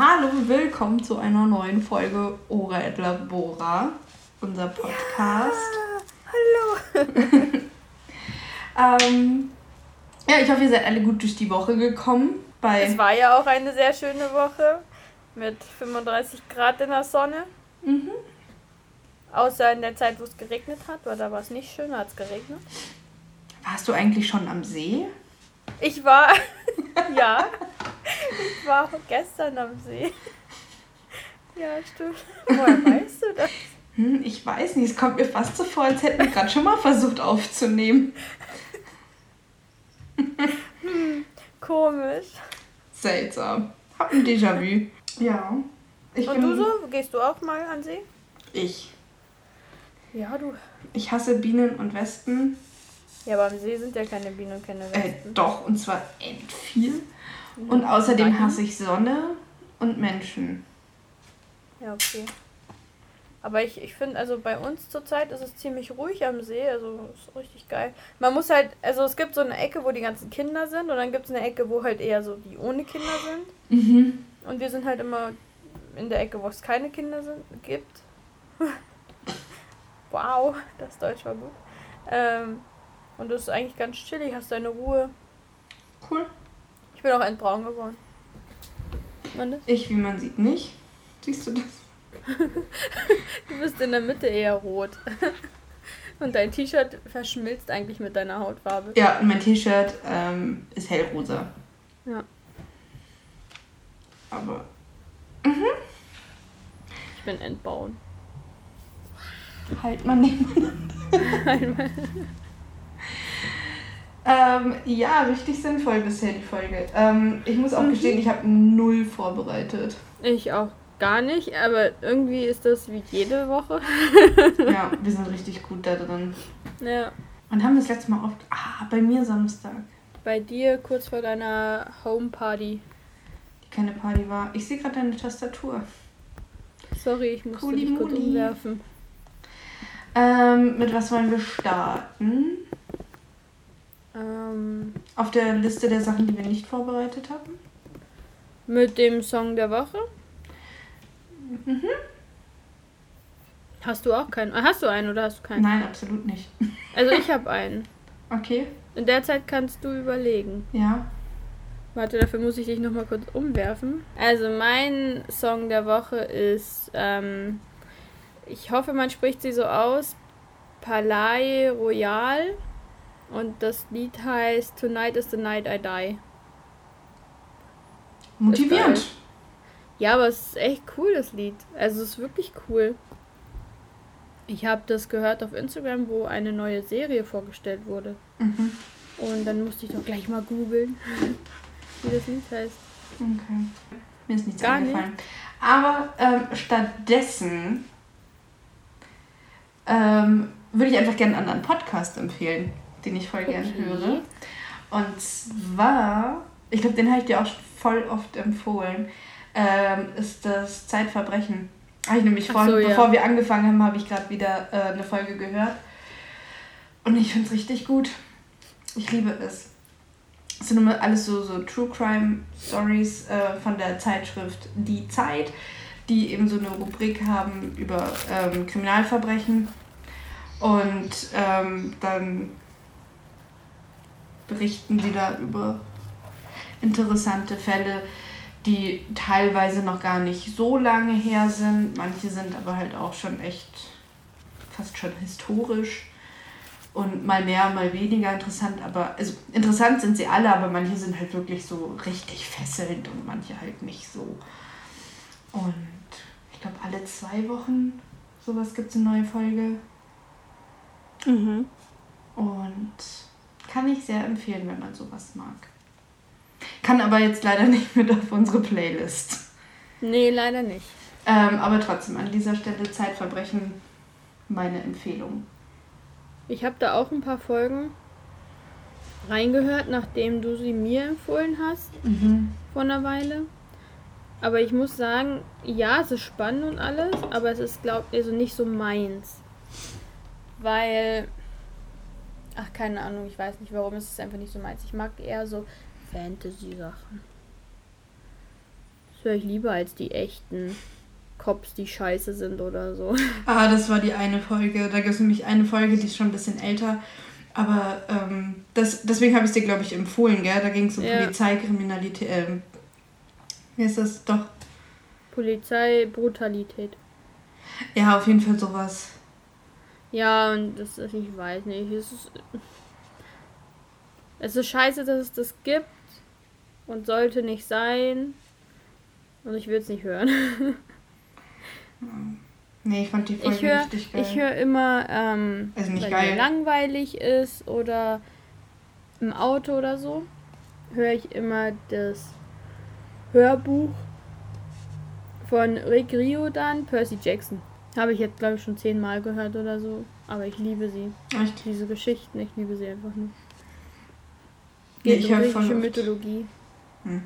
Hallo, willkommen zu einer neuen Folge Ora et Labora, unser Podcast. Ja, hallo. ähm, ja, ich hoffe, ihr seid alle gut durch die Woche gekommen. Bei es war ja auch eine sehr schöne Woche mit 35 Grad in der Sonne. Mhm. Außer in der Zeit, wo es geregnet hat, weil da war es nicht schön, hat es geregnet. Warst du eigentlich schon am See? Ich war, ja, ich war gestern am See. Ja, stimmt. Woher weißt du das? Hm, ich weiß nicht, es kommt mir fast so vor, als hätten wir gerade schon mal versucht aufzunehmen. Hm, komisch. Seltsam. Hab ein Déjà-vu. Ja. Ich Und du so? Gehst du auch mal an See? Ich. Ja, du. Ich hasse Bienen und Wespen. Ja, aber am See sind ja keine Bienen und keine äh, Wespen. Äh, doch, und zwar end viel. Und außerdem hasse ich Sonne und Menschen. Ja, okay. Aber ich, ich finde, also bei uns zurzeit ist es ziemlich ruhig am See, also ist richtig geil. Man muss halt, also es gibt so eine Ecke, wo die ganzen Kinder sind und dann gibt es eine Ecke, wo halt eher so die ohne Kinder sind. Mhm. Und wir sind halt immer in der Ecke, wo es keine Kinder sind, gibt. wow, das Deutsch war gut. Ähm, und das ist eigentlich ganz chillig, hast deine Ruhe. Cool. Ich bin auch endbraun geworden. Ich, wie man sieht, nicht. Siehst du das? du bist in der Mitte eher rot. Und dein T-Shirt verschmilzt eigentlich mit deiner Hautfarbe. Ja, mein T-Shirt ähm, ist hellrosa. Ja. Aber. Mhm. Ich bin entbauen. Halt mal nebeneinander. halt mal. Ähm, ja, richtig sinnvoll bisher die Folge. Ähm, ich muss auch mhm. gestehen, ich habe null vorbereitet. Ich auch gar nicht, aber irgendwie ist das wie jede Woche. ja, wir sind richtig gut da drin. Ja. Und haben das letzte Mal oft. Ah, bei mir Samstag. Bei dir kurz vor deiner Home Party. Die keine Party war. Ich sehe gerade deine Tastatur. Sorry, ich musste Kuli dich kurz umwerfen. Ähm, mit was wollen wir starten? Ähm, Auf der Liste der Sachen, die wir nicht vorbereitet haben? Mit dem Song der Woche? Mhm. Hast du auch keinen? Hast du einen oder hast du keinen? Nein, absolut nicht. Also ich habe einen. Okay. In der Zeit kannst du überlegen. Ja. Warte, dafür muss ich dich nochmal kurz umwerfen. Also mein Song der Woche ist, ähm, ich hoffe, man spricht sie so aus, Palais Royal und das Lied heißt Tonight is the Night I Die. Motivierend. Ja, aber es ist echt cool, das Lied. Also es ist wirklich cool. Ich habe das gehört auf Instagram, wo eine neue Serie vorgestellt wurde. Mhm. Und dann musste ich doch gleich mal googeln, wie das Lied heißt. Okay. Mir ist nichts Gar eingefallen. Nicht. Aber ähm, stattdessen ähm, würde ich einfach gerne einen anderen Podcast empfehlen den ich voll okay. gern höre. Und zwar, ich glaube, den habe ich dir auch voll oft empfohlen, ähm, ist das Zeitverbrechen. Habe ich nämlich vorhin, so, ja. bevor wir angefangen haben, habe ich gerade wieder äh, eine Folge gehört. Und ich finde es richtig gut. Ich liebe es. Es sind immer alles so, so True Crime Stories äh, von der Zeitschrift Die Zeit, die eben so eine Rubrik haben über ähm, Kriminalverbrechen. Und ähm, dann berichten sie da über interessante Fälle, die teilweise noch gar nicht so lange her sind. Manche sind aber halt auch schon echt fast schon historisch und mal mehr, mal weniger interessant. Aber also interessant sind sie alle, aber manche sind halt wirklich so richtig fesselnd und manche halt nicht so. Und ich glaube, alle zwei Wochen sowas gibt es eine neue Folge. Mhm. Und kann ich sehr empfehlen, wenn man sowas mag. Kann aber jetzt leider nicht mit auf unsere Playlist. Nee, leider nicht. Ähm, aber trotzdem an dieser Stelle Zeitverbrechen meine Empfehlung. Ich habe da auch ein paar Folgen reingehört, nachdem du sie mir empfohlen hast. Mhm. Vor einer Weile. Aber ich muss sagen, ja, es ist spannend und alles, aber es ist, glaube ich, also nicht so meins. Weil Ach, keine Ahnung, ich weiß nicht warum, es ist einfach nicht so meins. Ich mag eher so Fantasy-Sachen. Es höre ich lieber als die echten Cops, die scheiße sind oder so. Ah, das war die eine Folge. Da gibt es nämlich eine Folge, die ist schon ein bisschen älter. Aber ähm, das, deswegen habe ich es dir, glaube ich, empfohlen, gell? Da ging es um ja. Polizeikriminalität. Ähm, wie ist das? Doch. Polizeibrutalität. Ja, auf jeden Fall sowas. Ja, und das ist, ich weiß nicht. Es ist, es ist scheiße, dass es das gibt und sollte nicht sein. Und ich will es nicht hören. Nee, ich fand die Folge ich hör, richtig geil. Ich höre immer, ähm, also wenn geil. mir langweilig ist oder im Auto oder so, höre ich immer das Hörbuch von Rick Riordan, Percy Jackson. Habe ich jetzt, glaube ich, schon zehnmal gehört oder so. Aber ich liebe sie. Echt? Diese Geschichten, ich liebe sie einfach nur. Geht nee, ich um griechische Mythologie. Hm.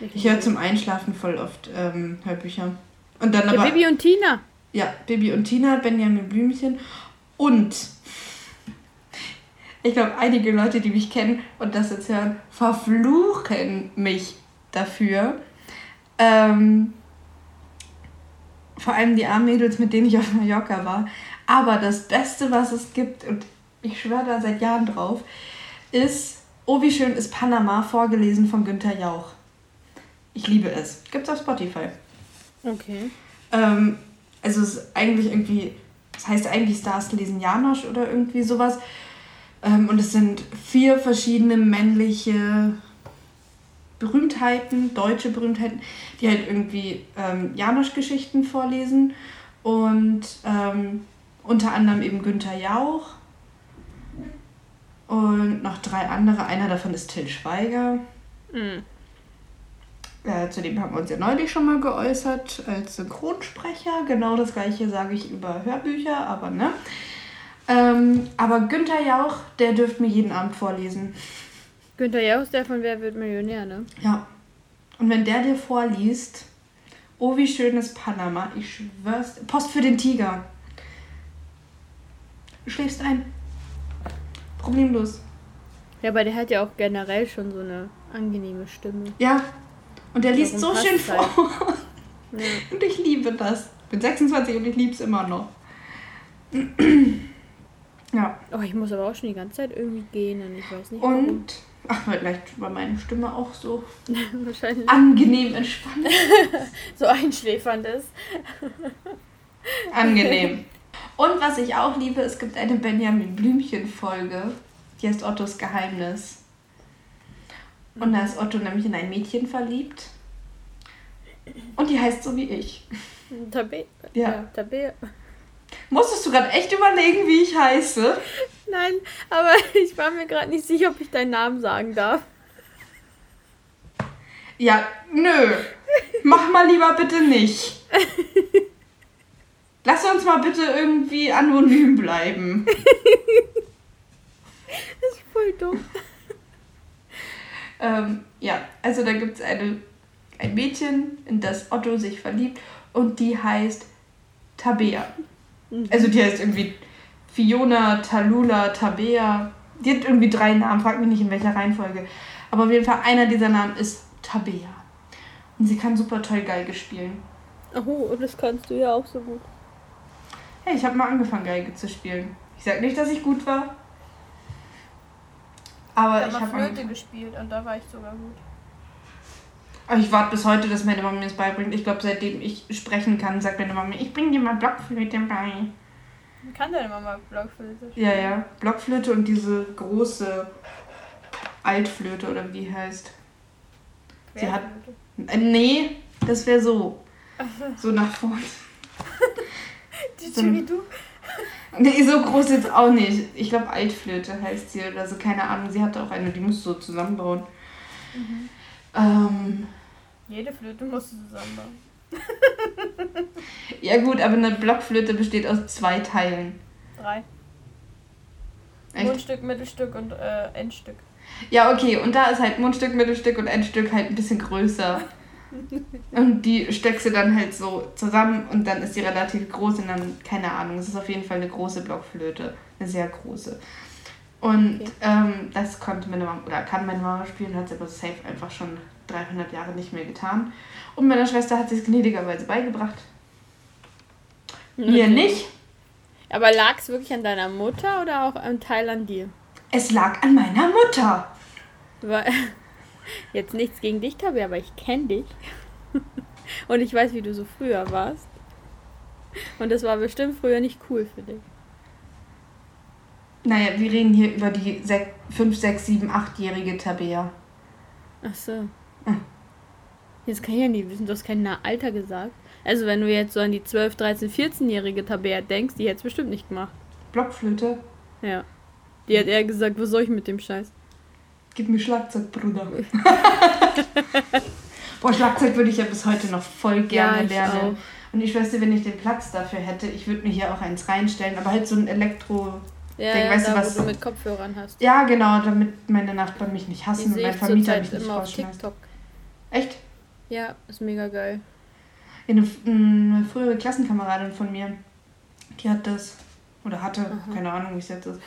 Ich, ich höre zum Einschlafen voll oft ähm, Hörbücher. Und dann ja, aber. Bibi und Tina. Ja, Bibi und Tina, Benjamin Blümchen. Und ich glaube, einige Leute, die mich kennen und das jetzt hören, verfluchen mich dafür. Ähm, vor allem die armen Mädels, mit denen ich auf Mallorca war. Aber das Beste, was es gibt, und ich schwöre da seit Jahren drauf, ist Oh, wie schön ist Panama, vorgelesen von Günther Jauch. Ich liebe es. Gibt's auf Spotify. Okay. Ähm, also es ist eigentlich irgendwie, das heißt eigentlich Stars lesen Janosch oder irgendwie sowas. Ähm, und es sind vier verschiedene männliche Berühmtheiten, deutsche Berühmtheiten, die halt irgendwie ähm, Janosch-Geschichten vorlesen. Und ähm, unter anderem eben Günther Jauch und noch drei andere. Einer davon ist Till Schweiger. Mhm. Äh, zudem haben wir uns ja neulich schon mal geäußert als Synchronsprecher. Genau das gleiche sage ich über Hörbücher, aber ne. Ähm, aber Günther Jauch, der dürfte mir jeden Abend vorlesen. Günther Jauch der von Wer wird Millionär, ne? Ja. Und wenn der dir vorliest, oh wie schön ist Panama, ich schwör's. Post für den Tiger. Du schläfst ein. Problemlos. Ja, aber der hat ja auch generell schon so eine angenehme Stimme. Ja. Und der liest so schön vor. Halt. Ja. Und ich liebe das. Ich bin 26 und ich liebe es immer noch. ja. Oh, ich muss aber auch schon die ganze Zeit irgendwie gehen und ich weiß nicht. Und, warum. Ach, vielleicht war meine Stimme auch so angenehm entspannt. so einschläfernd ist. Angenehm. Und was ich auch liebe, es gibt eine Benjamin Blümchen-Folge, die heißt Ottos Geheimnis. Und da ist Otto nämlich in ein Mädchen verliebt. Und die heißt so wie ich. Tabea. Ja. ja Tabea. Musstest du gerade echt überlegen, wie ich heiße? Nein, aber ich war mir gerade nicht sicher, ob ich deinen Namen sagen darf. Ja, nö. Mach mal lieber bitte nicht. Lass uns mal bitte irgendwie anonym bleiben. das ist voll dumm. ähm, ja, also da gibt es ein Mädchen, in das Otto sich verliebt und die heißt Tabea. Mhm. Also die heißt irgendwie Fiona, Talula, Tabea. Die hat irgendwie drei Namen, frag mich nicht in welcher Reihenfolge. Aber auf jeden Fall einer dieser Namen ist Tabea. Und sie kann super toll Geige spielen. Oh, und das kannst du ja auch so gut. Hey, ich habe mal angefangen, Geige zu spielen. Ich sag nicht, dass ich gut war. Aber ich, ich habe Flöte gespielt und da war ich sogar gut. Aber ich warte bis heute, dass meine Mama mir das beibringt. Ich glaube, seitdem ich sprechen kann, sagt meine Mama, ich bringe dir mal Blockflöte bei. Kann deine Mama Blockflöte spielen? Ja, ja. Blockflöte und diese große Altflöte oder wie heißt. Sie hat. Äh, nee, das wäre so. So nach vorne. Die so, wie du? Nee, so groß jetzt auch nicht. Ich glaube, Altflöte heißt sie oder so, keine Ahnung. Sie hatte auch eine, die musst du so zusammenbauen. Mhm. Ähm, Jede Flöte musst du zusammenbauen. ja, gut, aber eine Blockflöte besteht aus zwei Teilen. Drei. Echt? Mundstück, Mittelstück und äh, Endstück. Ja, okay, und da ist halt Mundstück, Mittelstück und Endstück halt ein bisschen größer. Und die steckst du dann halt so zusammen und dann ist die relativ groß und dann, keine Ahnung, es ist auf jeden Fall eine große Blockflöte. Eine sehr große. Und okay. ähm, das konnte meine Mama, oder kann meine Mama spielen, hat sie aber safe einfach schon 300 Jahre nicht mehr getan. Und meiner Schwester hat sie es gnädigerweise beigebracht. Mir nicht. Aber lag es wirklich an deiner Mutter oder auch ein Teil an dir? Es lag an meiner Mutter. Jetzt nichts gegen dich, Tabi, aber ich kenne dich. Und ich weiß, wie du so früher warst. Und das war bestimmt früher nicht cool für dich. Naja, wir reden hier über die 5, 6, 7, 8-jährige Tabea. Ach so. Jetzt kann ich ja nicht wissen, du hast kein Alter gesagt. Also wenn du jetzt so an die 12, 13, 14-jährige Tabea denkst, die hätte es bestimmt nicht gemacht. Blockflöte? Ja. Die hat eher gesagt, was soll ich mit dem Scheiß? Gib mir Schlagzeug, Bruder. Boah, Schlagzeug würde ich ja bis heute noch voll gerne ja, lernen. Auch. Und ich weiß, wenn ich den Platz dafür hätte, ich würde mir hier auch eins reinstellen, aber halt so ein Elektro. Ja, Ding, ja weißt da, du, was du mit Kopfhörern hast. Ja, genau, damit meine Nachbarn mich nicht hassen und mein Vermieter mich nicht immer TikTok. Echt? Ja, ist mega geil. Eine, eine frühere Klassenkameradin von mir, die hat das, oder hatte, Aha. keine Ahnung, wie es jetzt ist.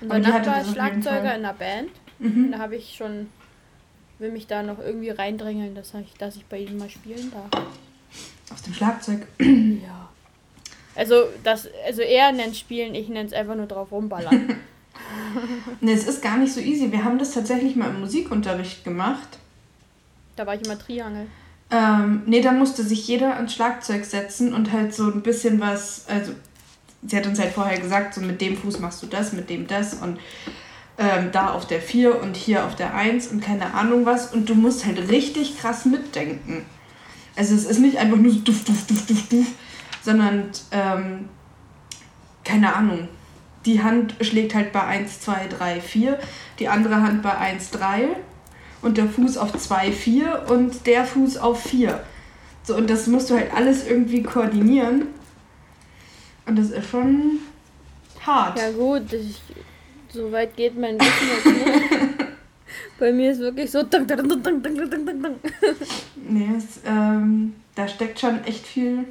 Und mein Nachbar ist Schlagzeuger in einer Band. Mhm. Da habe ich schon will mich da noch irgendwie reindrängeln, dass ich, dass ich bei ihm mal spielen darf. Auf dem Schlagzeug? ja. Also, das, also er nennt Spielen, ich nenne es einfach nur drauf rumballern. ne, es ist gar nicht so easy. Wir haben das tatsächlich mal im Musikunterricht gemacht. Da war ich immer Triangel. Ähm, nee, da musste sich jeder ans Schlagzeug setzen und halt so ein bisschen was, also sie hat uns halt vorher gesagt, so mit dem Fuß machst du das, mit dem das und ähm, da auf der 4 und hier auf der 1 und keine Ahnung was. Und du musst halt richtig krass mitdenken. Also es ist nicht einfach nur so duft, duft, duft, duft, duft, sondern ähm, keine Ahnung. Die Hand schlägt halt bei 1, 2, 3, 4, die andere Hand bei 1, 3 und der Fuß auf 2, 4 und der Fuß auf 4. So, und das musst du halt alles irgendwie koordinieren. Und das ist schon hart. Ja gut, ich so weit geht mein Wissen jetzt nicht. Bei mir ist wirklich so. nee, es, ähm, da steckt schon echt viel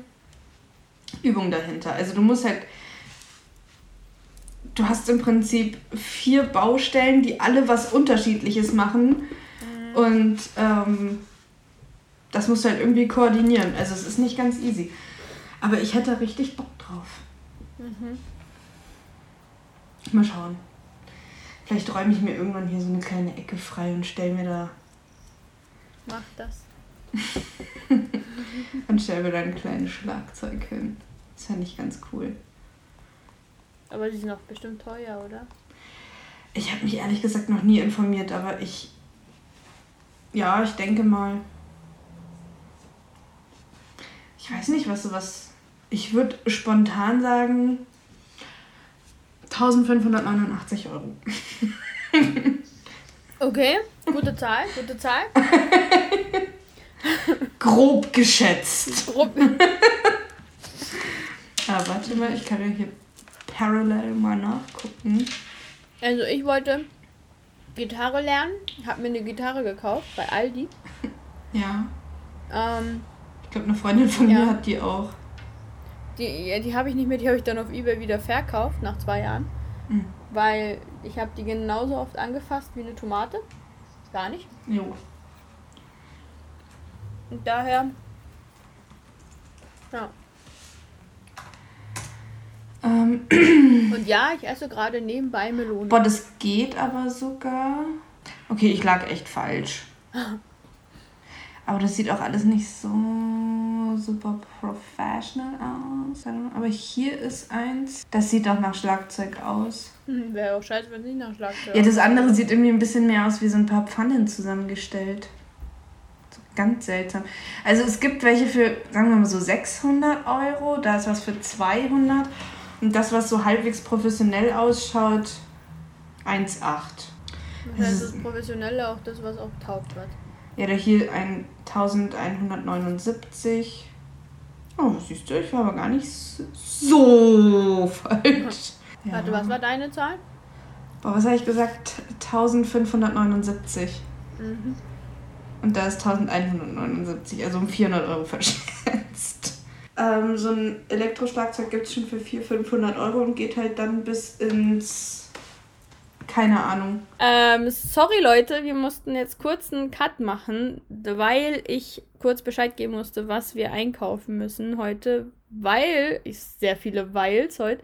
Übung dahinter. Also du musst halt. Du hast im Prinzip vier Baustellen, die alle was Unterschiedliches machen. Und ähm, das musst du halt irgendwie koordinieren. Also es ist nicht ganz easy. Aber ich hätte richtig Bock drauf. Mhm. Mal schauen. Vielleicht räume ich mir irgendwann hier so eine kleine Ecke frei und stelle mir da. Mach das. und stelle mir da ein kleines Schlagzeug hin. Das fände ich ganz cool. Aber die sind auch bestimmt teuer, oder? Ich habe mich ehrlich gesagt noch nie informiert, aber ich. Ja, ich denke mal. Ich weiß nicht, was sowas. Ich würde spontan sagen, 1589 Euro. okay, gute Zahl, gute Zahl. Grob geschätzt. Grob. ah, warte mal, ich kann ja hier parallel mal nachgucken. Also ich wollte Gitarre lernen, habe mir eine Gitarre gekauft bei Aldi. Ja. Ähm, ich glaube, eine Freundin von ja. mir hat die auch. Die, die habe ich nicht mehr, die habe ich dann auf Ebay wieder verkauft nach zwei Jahren. Mhm. Weil ich habe die genauso oft angefasst wie eine Tomate. Gar nicht. Jo. Und daher. Ja. Ähm. Und ja, ich esse gerade nebenbei Melone. Boah, das geht aber sogar. Okay, ich lag echt falsch. Aber das sieht auch alles nicht so super professional aus. Aber hier ist eins. Das sieht doch nach Schlagzeug aus. Hm, Wäre auch scheiße, wenn es nicht nach Schlagzeug Ja, das andere sieht irgendwie ein bisschen mehr aus wie so ein paar Pfannen zusammengestellt. So ganz seltsam. Also es gibt welche für, sagen wir mal so 600 Euro. Da ist was für 200. Und das, was so halbwegs professionell ausschaut, 1,8. Das heißt, das Professionelle auch das, was auch taugt wird. Ja, der hier ein 1179. Oh, siehst du, ich war aber gar nicht so falsch. Ja. Warte, was war deine Zahl? Boah, was habe ich gesagt? 1579. Mhm. Und da ist 1179, also um 400 Euro verschätzt. Ähm, so ein Elektroschlagzeug gibt es schon für 400, 500 Euro und geht halt dann bis ins keine Ahnung. Ähm, sorry Leute, wir mussten jetzt kurz einen Cut machen, weil ich kurz Bescheid geben musste, was wir einkaufen müssen heute, weil, ich sehr viele Weils heute,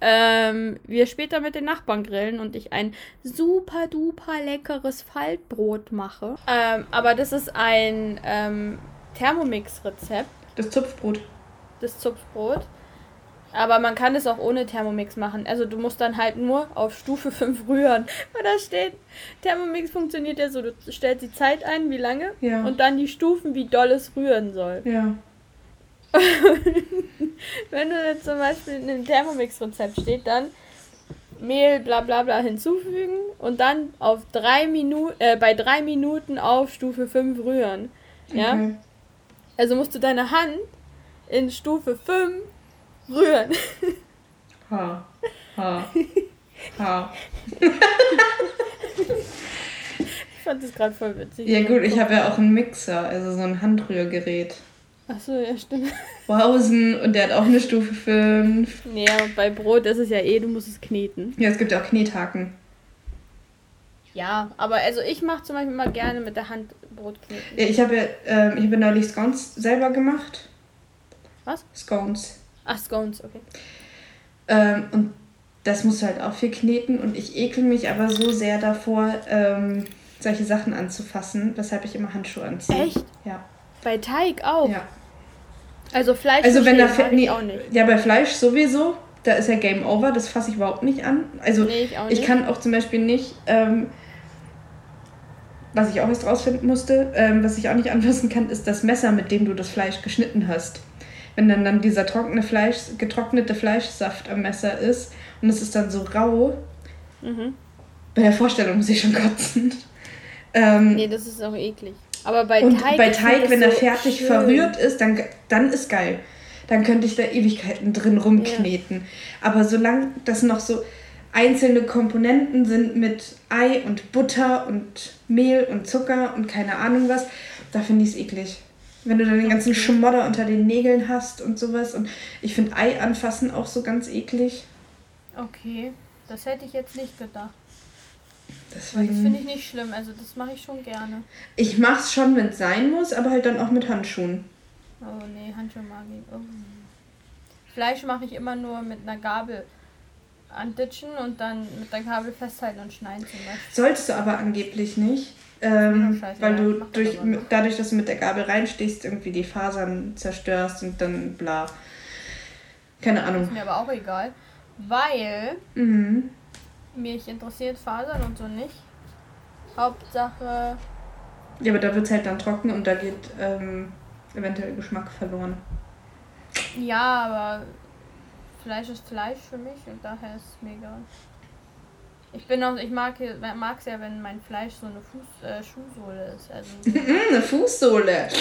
ähm, wir später mit den Nachbarn grillen und ich ein super duper leckeres Faltbrot mache. Ähm, aber das ist ein ähm, Thermomix-Rezept. Das Zupfbrot. Das Zupfbrot. Aber man kann es auch ohne Thermomix machen. Also du musst dann halt nur auf Stufe 5 rühren. Weil da steht, Thermomix funktioniert ja so, du stellst die Zeit ein, wie lange, Ja. und dann die Stufen, wie doll es rühren soll. Ja. Wenn du jetzt zum Beispiel in einem Thermomix-Rezept steht, dann Mehl bla bla bla hinzufügen und dann auf drei Minuten, äh, bei drei Minuten auf Stufe 5 rühren. Ja? Okay. Also musst du deine Hand in Stufe 5 rühren. Ha. Ha. Ha. Ich fand das gerade voll witzig. Ja gut, ich habe ja auch einen Mixer, also so ein Handrührgerät. Achso, ja, stimmt. Wausen und der hat auch eine Stufe 5. Nee, aber bei Brot ist es ja eh, du musst es kneten. Ja, es gibt ja auch Knethaken. Ja, aber also ich mache zum Beispiel immer gerne mit der Hand Brot kneten. Ja, ich habe ja, ähm, ich habe neulich Scones selber gemacht. Was? Scones. Ach, Scones, okay. Ähm, und das musst du halt auch viel kneten und ich ekel mich aber so sehr davor, ähm, solche Sachen anzufassen, weshalb ich immer Handschuhe anziehe. Echt? Ja. Bei Teig auch. ja. Also Fleisch Also wenn da ich nee, auch nicht. ja bei Fleisch sowieso, da ist ja Game Over, das fasse ich überhaupt nicht an. Also Nee, ich auch ich nicht. kann auch zum Beispiel nicht, ähm, was ich auch erst rausfinden musste, ähm, was ich auch nicht anfassen kann, ist das Messer, mit dem du das Fleisch geschnitten hast. Wenn dann, dann dieser trockene Fleisch, getrocknete Fleischsaft am Messer ist und es ist dann so rau, Mhm. bei der Vorstellung muss ich schon kotzen. Ähm, Nee, das ist auch eklig. Aber bei und Teig. bei Teig, wenn er so fertig schön. verrührt ist, dann, dann ist geil. Dann könnte ich da Ewigkeiten drin rumkneten. Aber solange das noch so einzelne Komponenten sind mit Ei und Butter und Mehl und Zucker und keine Ahnung was, da finde ich es eklig. Wenn du dann den ganzen Schmodder unter den Nägeln hast und sowas. Und ich finde Ei anfassen auch so ganz eklig. Okay, das hätte ich jetzt nicht gedacht. Das finde ich nicht schlimm. Also das mache ich schon gerne. Ich mach's schon, wenn es sein muss, aber halt dann auch mit Handschuhen. Oh nee, Handschuhe mag ich. Oh. Fleisch mache ich immer nur mit einer Gabel anditschen und dann mit der Gabel festhalten und schneiden zum Beispiel. Sollst du aber angeblich nicht. Ähm, doch scheißegal, weil du mach das durch, dadurch, dass du mit der Gabel reinstichst, irgendwie die Fasern zerstörst und dann bla. Keine Ist Ahnung. mir aber auch egal. Weil Mhm. mich interessiert Fasern und so nicht. Hauptsache, Ja, aber da wird es halt dann trocken und da geht ähm, eventuell Geschmack verloren. ja, aber Fleisch ist Fleisch für mich und daher ist es mir egal. Ich bin auch, ich mag es ja, wenn mein Fleisch so eine Fuß, äh, Schuhsohle ist. Also so, Mm, eine Fußsohle.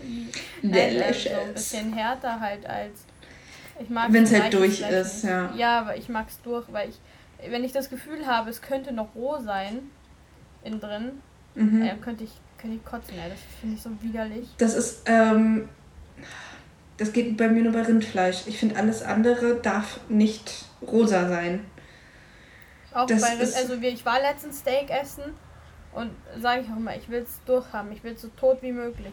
Also so ein Delicious. bisschen härter halt als. Ich mag Wenn's so halt durch Fleisch ist, nicht. ja. Ja, aber ich mag es durch, weil ich, wenn ich das Gefühl habe, es könnte noch roh sein, innen drin, Mhm. äh, könnte ich, könnte ich kotzen, ey. Das finde ich so widerlich. Das ist, ähm, das geht bei mir nur bei Rindfleisch. Ich finde, alles andere darf nicht rosa sein. Auch Das bei Rind, also ich war letztens Steak essen und sage ich auch immer, ich will es durchhaben, ich will es so tot wie möglich.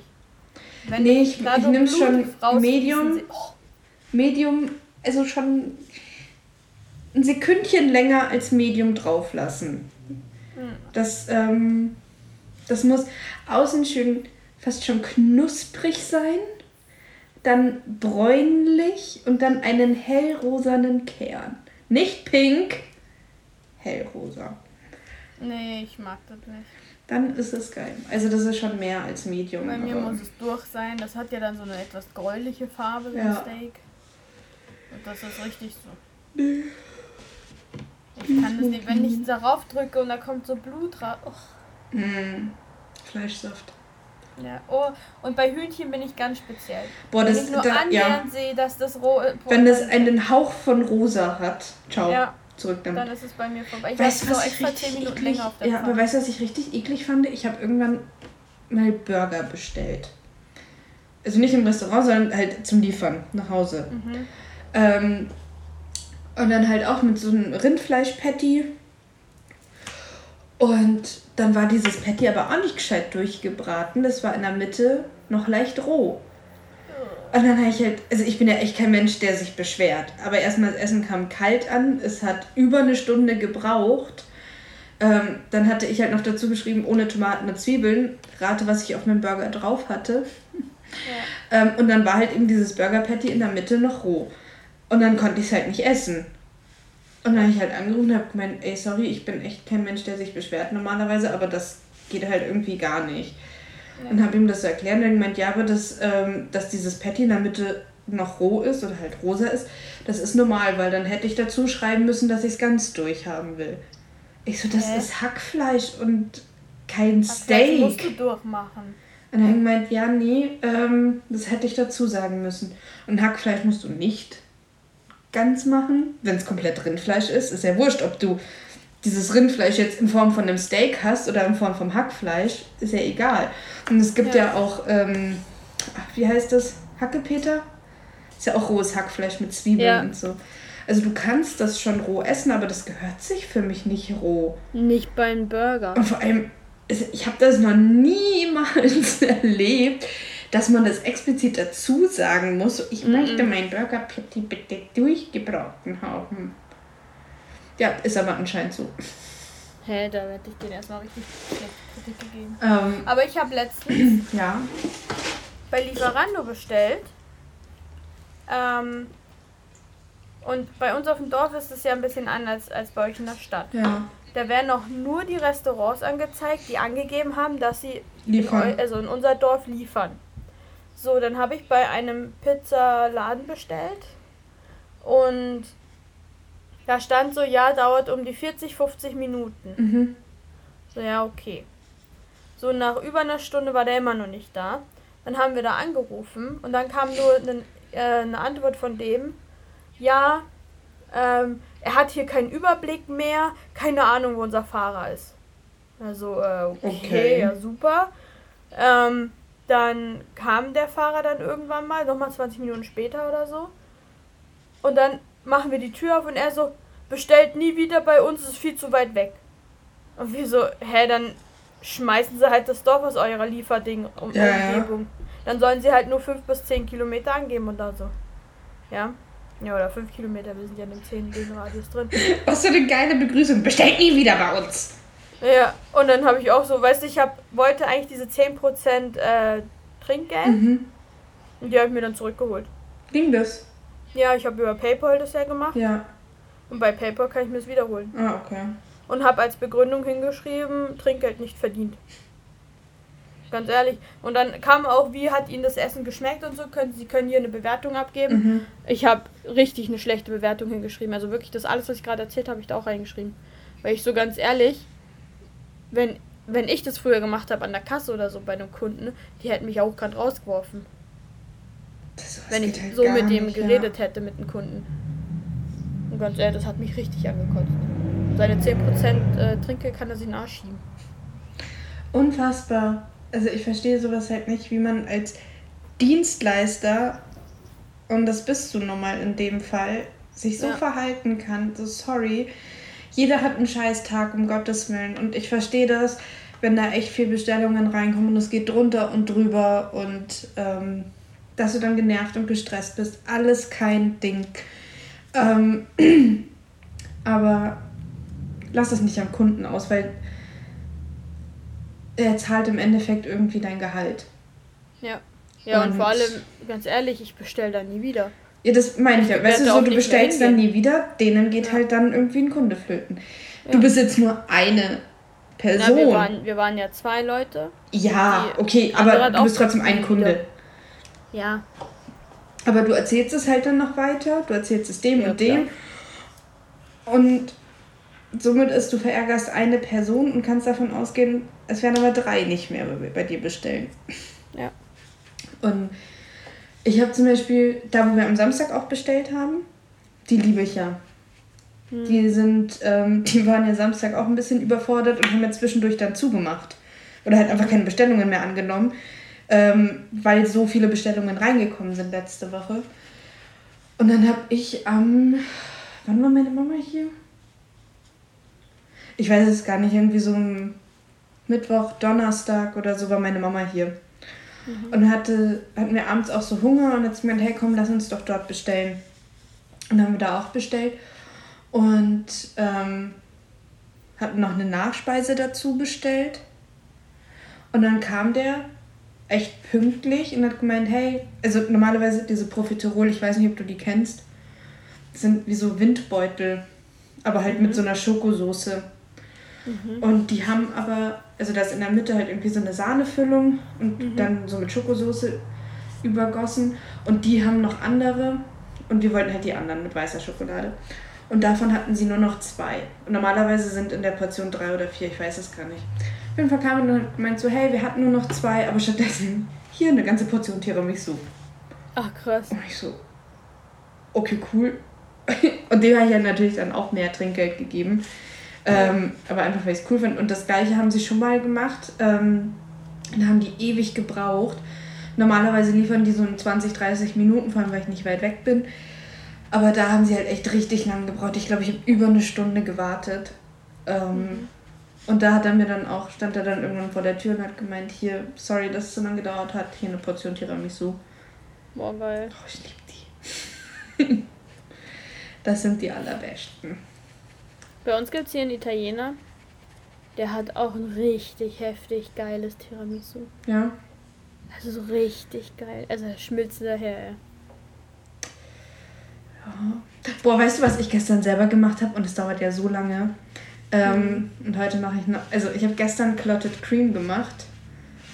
Wenn Nee, ich- ich nehm's Blut schon Medium. Oh, Medium, also schon ein Sekündchen länger als Medium drauf lassen. Hm. Das, ähm, das muss außen schön fast schon knusprig sein, dann bräunlich und dann einen hellrosanen Kern. Nicht pink, hellrosa. nee, ich mag das nicht. Dann ist es geil. Also das ist schon mehr als Medium. Bei mir muss es durch sein. Das hat ja dann so eine etwas gräuliche Farbe, so Ja. Steak. Und das ist richtig so. Ich kann das nicht, wenn ich darauf drücke und da kommt so Blut raus. Oh, Mm, Fleischsaft. ja. oh, und bei Hühnchen bin ich ganz speziell. Boah, wenn das, ich nur da, ja. annähernd sehe, dass das roh. Wenn das einen Hauch von rosa hat, ciao, Ja, zurück damit. dann ist es bei mir vorbei. Ich so was ich extra 10 richtig eklig, Ja, aber weißt du, was ich richtig eklig fand? Ich habe irgendwann mal Burger bestellt. Also nicht im Restaurant, sondern halt zum Liefern nach Hause. Mhm. Ähm, und dann halt auch mit so einem Rindfleisch-Patty Und dann war dieses Patty aber auch nicht gescheit durchgebraten. Das war in der Mitte noch leicht roh. Und dann habe ich halt, also ich bin ja echt kein Mensch, der sich beschwert. Aber erstmal das Essen kam kalt an. Es hat über eine Stunde gebraucht. Ähm, dann hatte ich halt noch dazu geschrieben, ohne Tomaten und Zwiebeln. Rate, was ich auf meinem Burger drauf hatte. Ja. Ähm, und dann war halt eben dieses Burger Patty in der Mitte noch roh. Und dann konnte ich es halt nicht essen. Und dann habe ich halt angerufen und habe gemeint, ey, sorry, ich bin echt kein Mensch, der sich beschwert normalerweise, aber das geht halt irgendwie gar nicht. Ja. Und habe ihm das so erklärt und er gemeint, ja, aber das, ähm, dass dieses Patty in der Mitte noch roh ist oder halt rosa ist, das ist normal, weil dann hätte ich dazu schreiben müssen, dass ich es ganz durchhaben will. Ich so, das Hä? ist Hackfleisch und kein Steak. Das musst du durchmachen. Und er hat gemeint, ja, nee, ähm, das hätte ich dazu sagen müssen. Und Hackfleisch musst du nicht ganz machen, wenn es komplett Rindfleisch ist. Ist ja wurscht, ob du dieses Rindfleisch jetzt in Form von einem Steak hast oder in Form vom Hackfleisch, ist ja egal. Und es gibt ja, ja auch, ähm, wie heißt das? Hackepeter? Ist ja auch rohes Hackfleisch mit Zwiebeln ja. und so. Also du kannst das schon roh essen, aber das gehört sich für mich nicht roh. Nicht beim Burger. Und vor allem, ich habe das noch niemals erlebt, dass man das explizit dazu sagen muss. Ich mm -mm. möchte meinen Burger Patty bitte durchgebraten haben. Ja, ist aber anscheinend so. Hä, hey, da werde ich den erstmal richtig Kritik gegeben. Ähm, aber ich habe letztens ja. bei Lieferando bestellt. Ähm, und bei uns auf dem Dorf ist es ja ein bisschen anders als bei euch in der Stadt. Ja. Da werden auch nur die Restaurants angezeigt, die angegeben haben, dass sie liefern. In, also in unser Dorf liefern. So, dann habe ich bei einem Pizzaladen bestellt und da stand so, ja, dauert um die 40, 50 Minuten. Mhm. So, ja, okay. So, nach über einer Stunde war der immer noch nicht da. Dann haben wir da angerufen und dann kam nur eine, äh, eine Antwort von dem, ja, ähm, er hat hier keinen Überblick mehr, keine Ahnung, wo unser Fahrer ist. Also, äh, okay, okay, ja, super. Ähm, dann kam der Fahrer dann irgendwann mal, nochmal 20 Minuten später oder so. Und dann machen wir die Tür auf und er so, bestellt nie wieder bei uns, ist viel zu weit weg. Und wir so, hä, dann schmeißen sie halt das Dorf aus eurer Lieferding um ja, Umgebung. Ja. Dann sollen sie halt nur 5 bis 10 Kilometer angeben und da so. Ja. Ja, oder 5 Kilometer, wir sind ja in dem 10 Radius drin. Was für eine geile Begrüßung. Bestellt nie wieder bei uns. Ja, und dann habe ich auch so, weißt du, ich hab, wollte eigentlich diese 10% äh, Trinkgeld. Mhm. Und die habe ich mir dann zurückgeholt. Ging das? Ja, ich habe über PayPal das ja gemacht. Ja. Und bei PayPal kann ich mir es wiederholen. Ah, okay. Und habe als Begründung hingeschrieben, Trinkgeld nicht verdient. Ganz ehrlich. Und dann kam auch, wie hat Ihnen das Essen geschmeckt und so. Können, Sie können hier eine Bewertung abgeben. Mhm. Ich habe richtig eine schlechte Bewertung hingeschrieben. Also wirklich, das alles, was ich gerade erzählt habe, ich da auch reingeschrieben. Weil ich so ganz ehrlich, wenn, wenn ich das früher gemacht habe an der Kasse oder so bei einem Kunden, die hätten mich auch gerade rausgeworfen. Das, wenn ich halt so mit dem nicht, geredet ja. hätte, mit dem Kunden. Und ganz ehrlich, das hat mich richtig angekotzt. Seine 10% äh, Trinke kann er sich nachschieben. Unfassbar. Also ich verstehe sowas halt nicht, wie man als Dienstleister, und das bist du nun mal in dem Fall, sich so ja. verhalten kann. So sorry jeder hat einen scheiß Tag, um Gottes Willen. Und ich verstehe das, wenn da echt viel Bestellungen reinkommen und es geht drunter und drüber und ähm, dass du dann genervt und gestresst bist. Alles kein Ding. Ähm, aber lass das nicht am Kunden aus, weil er zahlt im Endeffekt irgendwie dein Gehalt. Ja. Ja, und, und vor allem, ganz ehrlich, ich bestelle da nie wieder. Ja, das meine ich ja. Weißt du, so, du bestellst dann nie wieder, denen geht ja. halt dann irgendwie ein Kunde flöten. Ja. Du bist jetzt nur eine Person. Na, wir, waren, wir waren ja zwei Leute. Ja, okay, aber du bist trotzdem ein Kunde. Wieder. Ja. Aber du erzählst es halt dann noch weiter, du erzählst es dem ja, und dem. Klar. Und somit ist, du verärgerst eine Person und kannst davon ausgehen, es werden aber drei nicht mehr bei dir bestellen. Ja. Und ich habe zum Beispiel, da wo wir am Samstag auch bestellt haben, die liebe ich ja. Hm. Die sind, ähm, die waren ja Samstag auch ein bisschen überfordert und haben ja zwischendurch dann zugemacht. Oder halt einfach keine Bestellungen mehr angenommen, ähm, weil so viele Bestellungen reingekommen sind letzte Woche. Und dann habe ich am, wann war meine Mama hier? ich weiß es gar nicht, irgendwie so ein Mittwoch, Donnerstag oder so war meine Mama hier. Mhm. Und hatte, hatten wir abends auch so Hunger und hat gemeint, hey komm, lass uns doch dort bestellen. Und dann haben wir da auch bestellt. Und ähm, hatten noch eine Nachspeise dazu bestellt. Und dann kam der echt pünktlich und hat gemeint, hey, also normalerweise diese Profiterol, ich weiß nicht, ob du die kennst, sind wie so Windbeutel, aber halt mhm. mit so einer Schokosoße. Mhm. Und die haben aber, also da ist in der Mitte halt irgendwie so eine Sahnefüllung und mhm. dann so mit Schokosoße übergossen. Und die haben noch andere und wir wollten halt die anderen mit weißer Schokolade. Und davon hatten sie nur noch zwei. Und normalerweise sind in der Portion drei oder vier, ich weiß es gar nicht. Auf jeden Fall kam und meinte so, hey, wir hatten nur noch zwei, aber stattdessen hier eine ganze Portion Tiramisu. Ach krass. Und ich so, okay, cool. und dem habe ich ja natürlich dann auch mehr Trinkgeld gegeben. Ähm, aber einfach, weil ich es cool finde. Und das gleiche haben sie schon mal gemacht. Ähm, dann haben die ewig gebraucht. Normalerweise liefern die so in 20, 30 Minuten, vor allem weil ich nicht weit weg bin. Aber da haben sie halt echt richtig lang gebraucht. Ich glaube, ich habe über eine Stunde gewartet. Ähm, mhm. Und da hat er mir dann auch, stand er dann irgendwann vor der Tür und hat gemeint, hier, sorry, dass es so lange gedauert hat, hier eine Portion Tiramisu. Boah, geil. Oh, ich liebe die. das sind die allerbesten. Bei uns gibt es hier einen Italiener, der hat auch ein richtig heftig geiles Tiramisu. Ja. Also so richtig geil. Also schmilzt daher, ja. ja. Boah, weißt du, was ich gestern selber gemacht habe? Und es dauert ja so lange. Ähm, mhm. Und heute mache ich noch. Also, ich habe gestern Clotted Cream gemacht.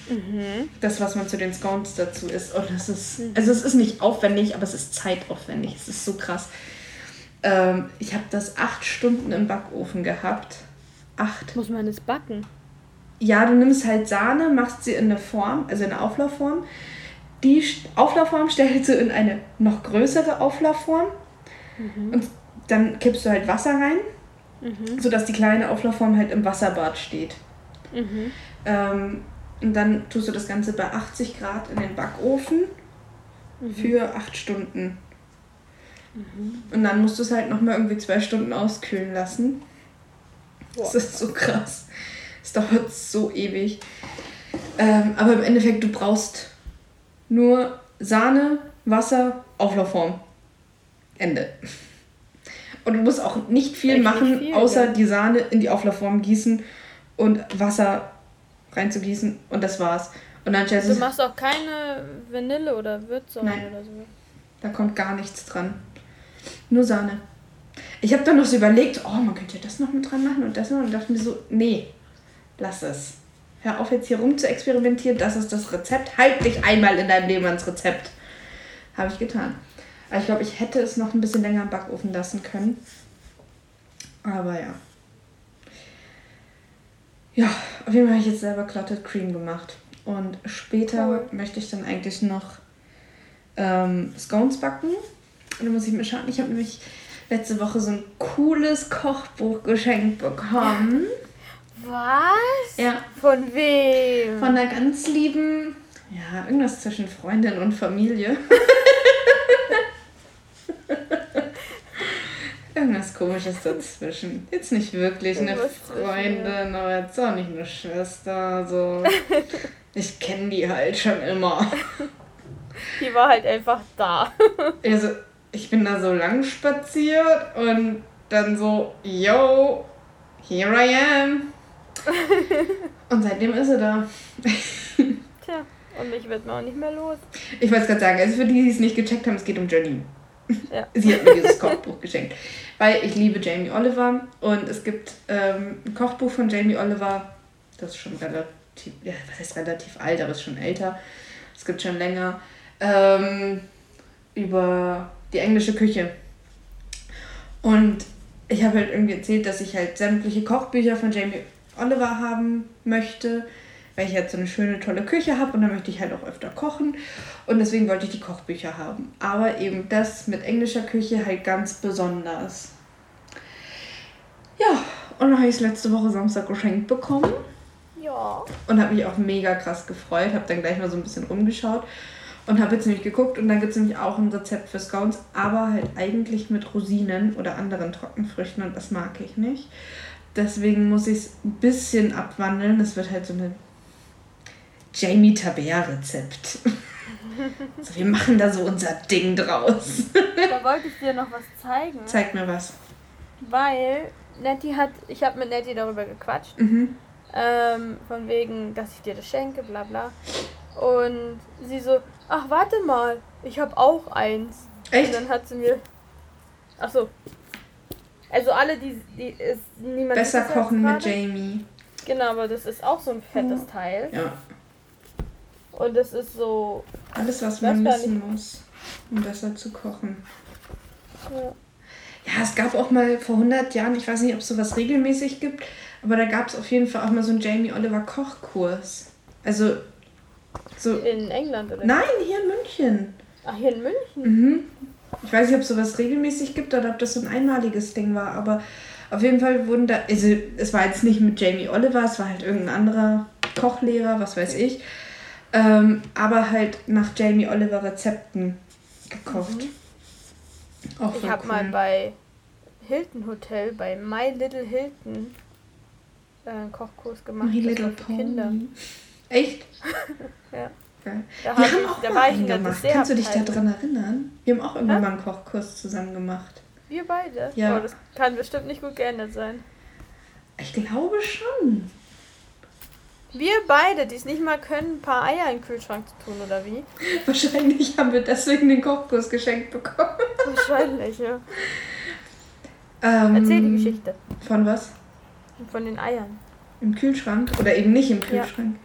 Mhm. Das, was man zu den Scones dazu isst. Und das ist. Mhm. Also, es ist nicht aufwendig, aber es ist zeitaufwendig. Es ist so krass. Ähm, ich habe das acht Stunden im Backofen gehabt. Acht. Muss man das backen? Ja, du nimmst halt Sahne, machst sie in eine Form, also in eine Auflaufform. Die Auflaufform stellst du in eine noch größere Auflaufform. Mhm. Und dann kippst du halt Wasser rein, mhm. sodass die kleine Auflaufform halt im Wasserbad steht. Mhm. Ähm, und dann tust du das Ganze bei 80 Grad in den Backofen mhm. für acht Stunden. Mhm. Und dann musst du es halt nochmal irgendwie zwei Stunden auskühlen lassen. Boah. Das ist so krass. Es dauert so ewig. Ähm, aber im Endeffekt, du brauchst nur Sahne, Wasser, Auflaufform. Ende. Und du musst auch nicht viel Echt machen, viel, außer ja. die Sahne in die Auflaufform gießen und Wasser reinzugießen und das war's. Und dann Du machst auch keine Vanille oder Würzsäure oder so. Da kommt gar nichts dran. Nur Sahne. Ich habe dann noch so überlegt, oh, man könnte ja das noch mit dran machen und das noch. Und dachte mir so, nee, lass es. Hör auf jetzt hier rum zu experimentieren, das ist das Rezept. Halt dich einmal in deinem Leben ans Rezept. Habe ich getan. Aber ich glaube, ich hätte es noch ein bisschen länger im Backofen lassen können. Aber ja. Ja, auf jeden Fall habe ich jetzt selber Clotted Cream gemacht. Und später cool. möchte ich dann eigentlich noch ähm, Scones backen. Und da muss ich mir schauen. Ich habe nämlich letzte Woche so ein cooles Kochbuch geschenkt bekommen. Was? Ja. Von wem? Von einer ganz lieben, ja, irgendwas zwischen Freundin und Familie. Irgendwas komisches dazwischen. Jetzt nicht wirklich eine Freundin, aber jetzt auch nicht eine Schwester. So. Ich kenne die halt schon immer. Die war halt einfach da. Also, ich bin da so lang spaziert und dann so, yo, here I am. und seitdem ist sie da. Tja, und ich werde mir auch nicht mehr los. Ich wollte es gerade sagen, also für die, die es nicht gecheckt haben, es geht um Janine. Ja. Sie hat mir dieses Kochbuch geschenkt. Weil ich liebe Jamie Oliver und es gibt ähm, ein Kochbuch von Jamie Oliver, das ist schon relativ, ja, was heißt relativ alt, aber ist schon älter. Es gibt schon länger. Ähm, über die englische Küche. Und ich habe halt irgendwie erzählt, dass ich halt sämtliche Kochbücher von Jamie Oliver haben möchte, weil ich jetzt so eine schöne, tolle Küche habe und dann möchte ich halt auch öfter kochen. Und deswegen wollte ich die Kochbücher haben. Aber eben das mit englischer Küche halt ganz besonders. Ja, und dann habe ich es letzte Woche Samstag geschenkt bekommen. Ja. Und habe mich auch mega krass gefreut. Habe dann gleich mal so ein bisschen rumgeschaut. Und habe jetzt nämlich geguckt und dann gibt es nämlich auch ein Rezept für Scones, aber halt eigentlich mit Rosinen oder anderen Trockenfrüchten und das mag ich nicht. Deswegen muss ich es ein bisschen abwandeln. Es wird halt so eine Jamie Tabea-Rezept. so, wir machen da so unser Ding draus. da wollte ich dir noch was zeigen. Zeig mir was. Weil Nettie hat, ich habe mit Nettie darüber gequatscht. Mhm. Ähm, von wegen, dass ich dir das schenke, bla bla. Und sie so, ach warte mal, ich habe auch eins. Echt? Und dann hat sie mir, ach so, also alle, die, die ist niemand. Besser kochen mit Jamie. Genau, aber das ist auch so ein fettes Teil. Ja. Und das ist so. Alles, was man wissen muss, um besser zu kochen. Ja. Ja, es gab auch mal vor 100 Jahren, ich weiß nicht, ob es sowas regelmäßig gibt, aber da gab es auf jeden Fall auch mal so einen Jamie Oliver Kochkurs. Also so. In England oder? Nein, hier in München. Ach, hier in München? Mhm. Ich weiß nicht, ob es sowas regelmäßig gibt oder ob das so ein einmaliges Ding war, aber auf jeden Fall wurden da, also es war jetzt nicht mit Jamie Oliver, es war halt irgendein anderer Kochlehrer, was weiß ich, ähm, aber halt nach Jamie Oliver Rezepten gekocht. Mhm. Auch ich habe cool. mal bei Hilton Hotel, bei My Little Hilton, äh, einen Kochkurs gemacht. My Little für Kinder. Echt? ja. Geil. Da wir haben ich, auch da mal einen gemacht. Kannst du dich daran erinnern? Wir haben auch irgendwann ja? mal einen Kochkurs zusammen gemacht. Wir beide? Ja. Oh, das kann bestimmt nicht gut geändert sein. Ich glaube schon. Wir beide, die es nicht mal können, ein paar Eier in den Kühlschrank zu tun, oder wie? Wahrscheinlich haben wir deswegen den Kochkurs geschenkt bekommen. Wahrscheinlich, ja. Ähm, Erzähl die Geschichte. Von was? Von den Eiern. Im Kühlschrank? Oder eben nicht im Kühlschrank? Ja.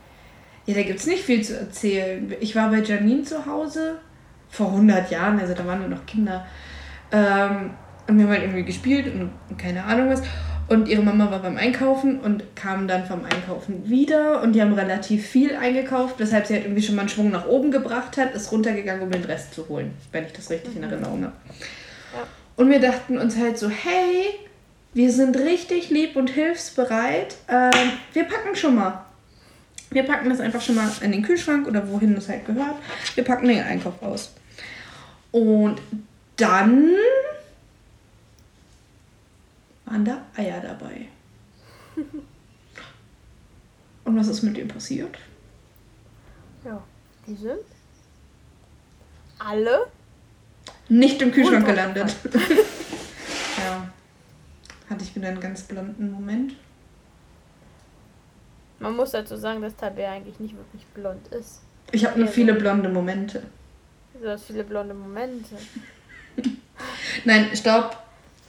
Ja, da gibt es nicht viel zu erzählen. Ich war bei Janine zu Hause vor 100 Jahren, also da waren wir noch Kinder. Ähm, und wir haben halt irgendwie gespielt und, und keine Ahnung was. Und ihre Mama war beim Einkaufen und kam dann vom Einkaufen wieder und die haben relativ viel eingekauft, weshalb sie halt irgendwie schon mal einen Schwung nach oben gebracht hat, ist runtergegangen, um den Rest zu holen, wenn ich das richtig mhm. in Erinnerung habe. Ja. Und wir dachten uns halt so, hey, wir sind richtig lieb und hilfsbereit, ähm, wir packen schon mal. Wir packen das einfach schon mal in den Kühlschrank oder wohin es halt gehört. Wir packen den Einkauf aus. Und dann waren da Eier dabei. Und was ist mit dem passiert? Ja, die sind alle nicht im Kühlschrank gelandet. ja. Hatte ich wieder einen ganz blonden Moment. Man muss dazu sagen, dass Tabea eigentlich nicht wirklich blond ist. Ich habe nur viele blonde Momente. Du hast viele blonde Momente. Nein, stopp.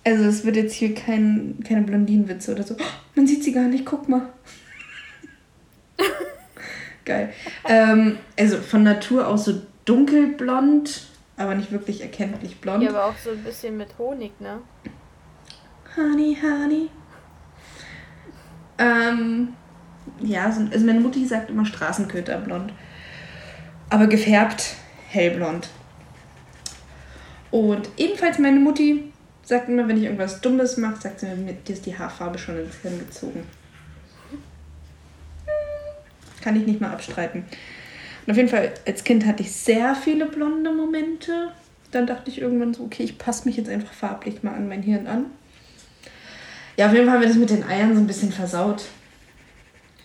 Also es wird jetzt hier kein, keine Blondinenwitze oder so. Oh, man sieht sie gar nicht, guck mal. Geil. Ähm, also von Natur aus so dunkelblond, aber nicht wirklich erkenntlich blond. Ja, aber auch so ein bisschen mit Honig, ne? Honey, honey. Ähm, ja, also meine Mutti sagt immer Straßenköterblond. Aber gefärbt hellblond. Und ebenfalls meine Mutti sagt immer, wenn ich irgendwas Dummes mache, sagt sie mir, dir ist die Haarfarbe schon ins Hirn gezogen. Kann ich nicht mal abstreiten. Und auf jeden Fall, als Kind hatte ich sehr viele blonde Momente. Dann dachte ich irgendwann so, okay, ich passe mich jetzt einfach farblich mal an mein Hirn an. Ja, auf jeden Fall haben wir das mit den Eiern so ein bisschen versaut.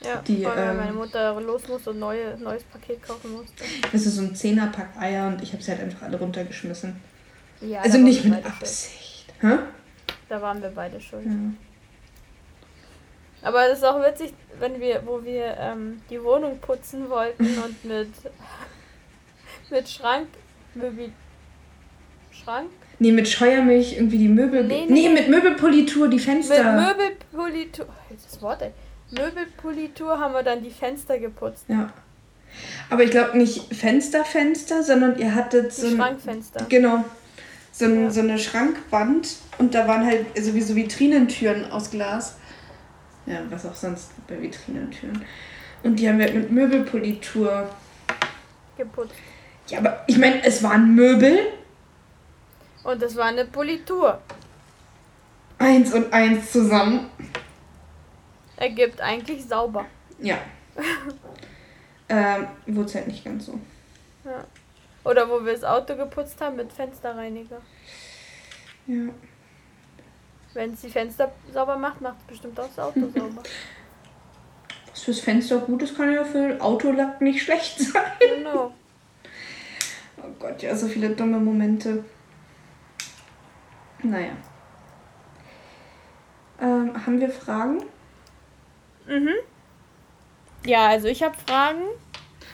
Ja, die, allem, ähm, meine Mutter los musste und neue, neues Paket kaufen musste. Das ist so ein Zehnerpack Eier und ich habe sie halt einfach alle runtergeschmissen. Ja, also nicht mit Absicht. Hä? Da waren wir beide schon. Ja. Aber es ist auch witzig, wenn wir, wo wir ähm, die Wohnung putzen wollten und mit, mit Schrank, Möbel, Schrank? Nee, mit Scheuermilch irgendwie die Möbel. Nee, nee, nee mit Möbelpolitur die Fenster. Mit Möbelpolitur. Das Wort, ey. Möbelpolitur haben wir dann die Fenster geputzt. Ja. Aber ich glaube nicht Fenster, Fenster, sondern ihr hattet so. Ein, Schrankfenster. Genau. So, ein, ja. so eine Schrankwand und da waren halt sowieso Vitrinentüren aus Glas. Ja, was auch sonst bei Vitrinentüren. Und die haben wir mit Möbelpolitur geputzt. Ja, aber ich meine, es waren Möbel. Und es war eine Politur. Eins und eins zusammen ergibt eigentlich sauber. Ja. ähm, wurde es halt nicht ganz so. Ja. Oder wo wir das Auto geputzt haben mit Fensterreiniger. Ja. Wenn es die Fenster sauber macht, macht es bestimmt auch das Auto sauber. Was fürs Fenster gut ist, kann ja für Autolack nicht schlecht sein. Genau. Oh Gott, ja, so viele dumme Momente. Naja. Ähm, haben wir Fragen? Mhm. Ja, also ich habe Fragen.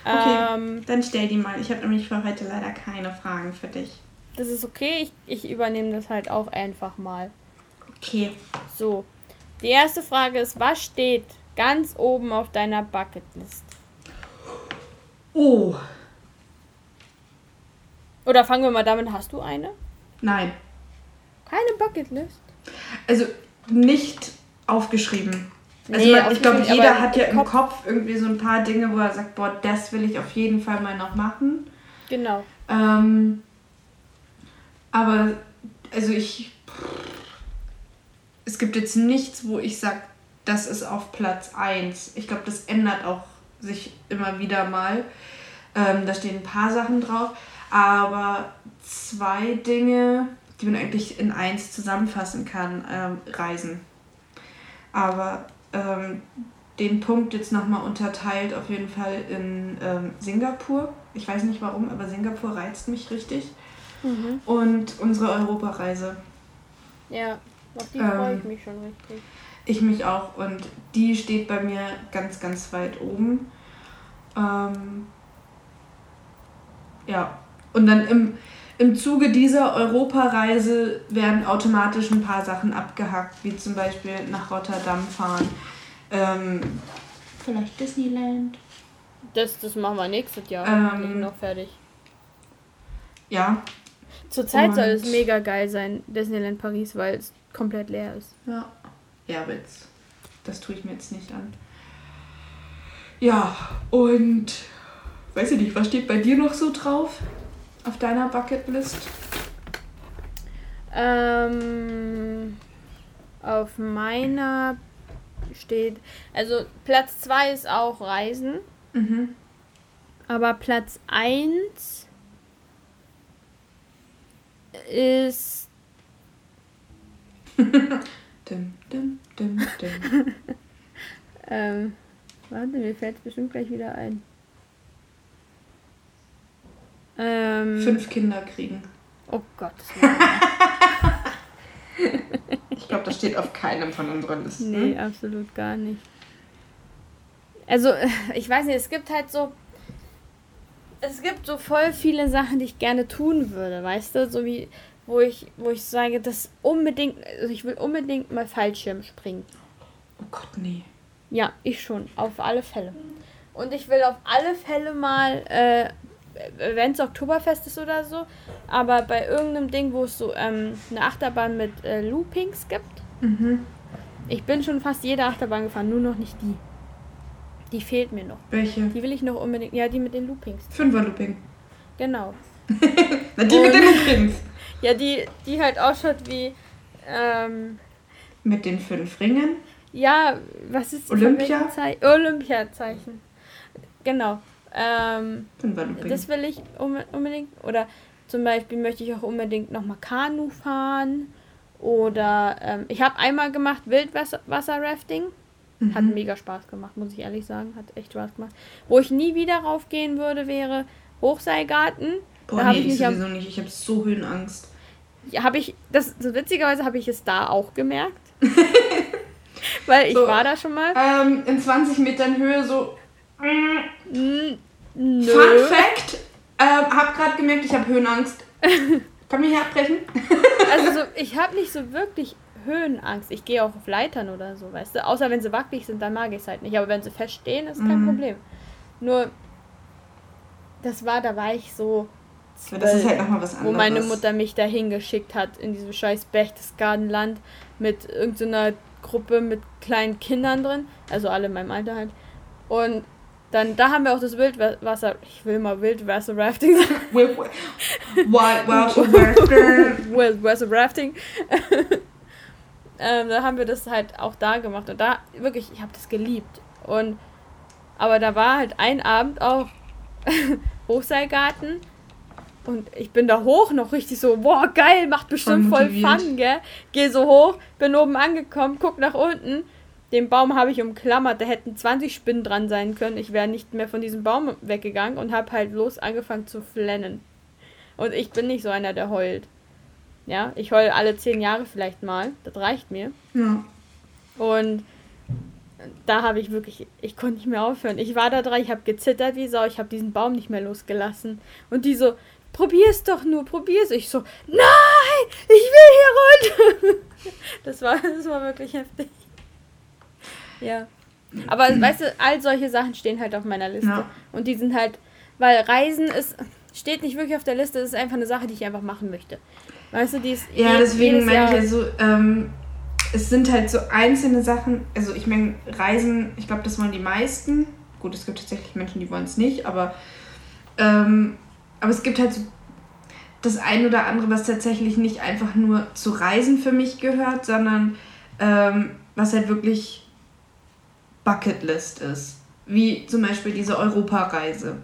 Okay, Ähm, dann stell die mal. Ich habe nämlich für heute leider keine Fragen für dich. das ist okay. Ich, ich übernehme das halt auch einfach mal. Okay. So. Die erste Frage ist, was steht ganz oben auf deiner Bucketlist? Oh, Oder fangen wir mal damit, hast du eine? nein. Keine Bucketlist? Also nicht aufgeschrieben. Also Nee, man, ich glaube, jeder hat ja im im Kopf. Kopf irgendwie so ein paar Dinge, wo er sagt, boah, das will ich auf jeden Fall mal noch machen. Genau. Ähm, aber, also ich. Es gibt jetzt nichts, wo ich sage, das ist auf Platz 1. Ich glaube, das ändert auch sich immer wieder mal. Ähm, da stehen ein paar Sachen drauf. Aber zwei Dinge, die man eigentlich in eins zusammenfassen kann, ähm, Reisen. Aber ähm, den Punkt jetzt nochmal unterteilt auf jeden Fall in ähm, Singapur. Ich weiß nicht warum, aber Singapur reizt mich richtig. Mhm. Und unsere Europareise. Ja, auf die Ähm. freue ich mich schon richtig. Ich mich auch. Und die steht bei mir ganz, ganz weit oben. Ähm, ja. Und dann im, im Zuge dieser Europareise werden automatisch ein paar Sachen abgehackt, wie zum Beispiel nach Rotterdam fahren. Ähm, vielleicht Disneyland. Das, das machen wir nächstes Jahr. Ähm. Noch fertig. Ja. Zurzeit soll es mega geil sein, Disneyland Paris, weil es komplett leer ist. Ja. Ja, aber jetzt, das tue ich mir jetzt nicht an. Ja, und weiß ich nicht, was steht bei dir noch so drauf? Auf deiner Bucketlist? Ähm, auf meiner steht, also Platz 2 ist auch Reisen, Mhm. aber Platz 1 ist, dim, dim, dim. ähm, warte, mir fällt es bestimmt gleich wieder ein. Ähm, Fünf Kinder kriegen. Oh Gott. Ich glaube, das steht auf keinem von unseren Listen. Nee, absolut gar nicht. Also, ich weiß nicht, es gibt halt so. Es gibt so voll viele Sachen, die ich gerne tun würde, weißt du? So wie, wo ich, wo ich sage, das unbedingt, also ich will unbedingt mal Fallschirm springen. Oh Gott, nee. Ja, ich schon, auf alle Fälle. Und ich will auf alle Fälle mal, äh, wenn es Oktoberfest ist oder so, aber bei irgendeinem Ding, wo es so ähm, eine Achterbahn mit äh, Loopings gibt, Mhm. ich bin schon fast jede Achterbahn gefahren, nur noch nicht die. Die fehlt mir noch. Welche? Die will ich noch unbedingt. Ja, die mit den Loopings. Fünfer-Looping. Genau. Na, die mit Und- den Loopings. Ja, die, die halt ausschaut wie. Ähm, Mit den fünf Ringen. ja, was ist Olympia? Zeichen? Olympiazeichen. Genau. Ähm, das will ich unbedingt. Oder zum Beispiel möchte ich auch unbedingt nochmal Kanu fahren. Oder ähm, ich habe einmal gemacht Wildwasser-Rafting. Hat Mhm. mega Spaß gemacht, muss ich ehrlich sagen. Hat echt Spaß gemacht. Wo ich nie wieder raufgehen würde, wäre Hochseilgarten. Boah, da nee, ich ich sowieso nicht. Ich habe so Höhenangst. Habe ich, das, so witzigerweise habe ich es da auch gemerkt. Weil ich So. war da schon mal. Ähm, in 20 Metern Höhe so. N nö. Fun Fact: ähm, Hab gerade gemerkt, ich habe Höhenangst. Kann mich hier abbrechen? Also so, ich habe nicht so wirklich Höhenangst. Ich gehe auch auf Leitern oder so, weißt du. Außer wenn sie wackelig sind, dann mag ich es halt nicht. Aber wenn sie fest stehen, ist kein Mhm. Problem. Nur, das war, da war ich so. Ja, das ist halt nochmal was anderes. wo meine Mutter mich dahin geschickt hat, in diesem scheiß Berchtesgadenland mit irgendeiner Gruppe mit kleinen Kindern drin, also alle in meinem Alter halt. Und dann, da haben wir auch das Wildwasser, ich will mal Wildwasser-Rafting sagen, Wild, wild, wild, wild, Wildwasser-Rafting. ähm, da haben wir das halt auch da gemacht und da, wirklich, ich habe das geliebt. Und, aber da war halt ein Abend auch Hochseilgarten Und ich bin da hoch noch richtig so, boah, geil, macht bestimmt voll, voll Fun, gell? Geh so hoch, bin oben angekommen, guck nach unten. Den Baum habe ich umklammert, da hätten 20 Spinnen dran sein können. Ich wäre nicht mehr von diesem Baum weggegangen und habe halt los angefangen zu flennen. Und ich bin nicht so einer, der heult. Ja, ich heule alle zehn Jahre vielleicht mal. Das reicht mir. Ja. Und da habe ich wirklich, ich konnte nicht mehr aufhören. Ich war da dran, ich habe gezittert wie Sau, ich habe diesen Baum nicht mehr losgelassen. Und die so, probier's doch nur, probier's. Ich so, nein, ich will hier runter. Das war, das war wirklich heftig. Ja. Aber weißt du, all solche Sachen stehen halt auf meiner Liste. Ja. Und die sind halt, weil Reisen ist, steht nicht wirklich auf der Liste, es ist einfach eine Sache, die ich einfach machen möchte. Weißt du, die ist. Ja, deswegen meine ich ja so, ähm, es sind halt so einzelne Sachen, also ich meine, Reisen, ich glaube, das wollen die meisten. Gut, es gibt tatsächlich Menschen, die wollen es nicht, aber, ähm, aber es gibt halt so das ein oder andere, was tatsächlich nicht einfach nur zu Reisen für mich gehört, sondern ähm, was halt wirklich Bucketlist ist. Wie zum Beispiel diese Europareise.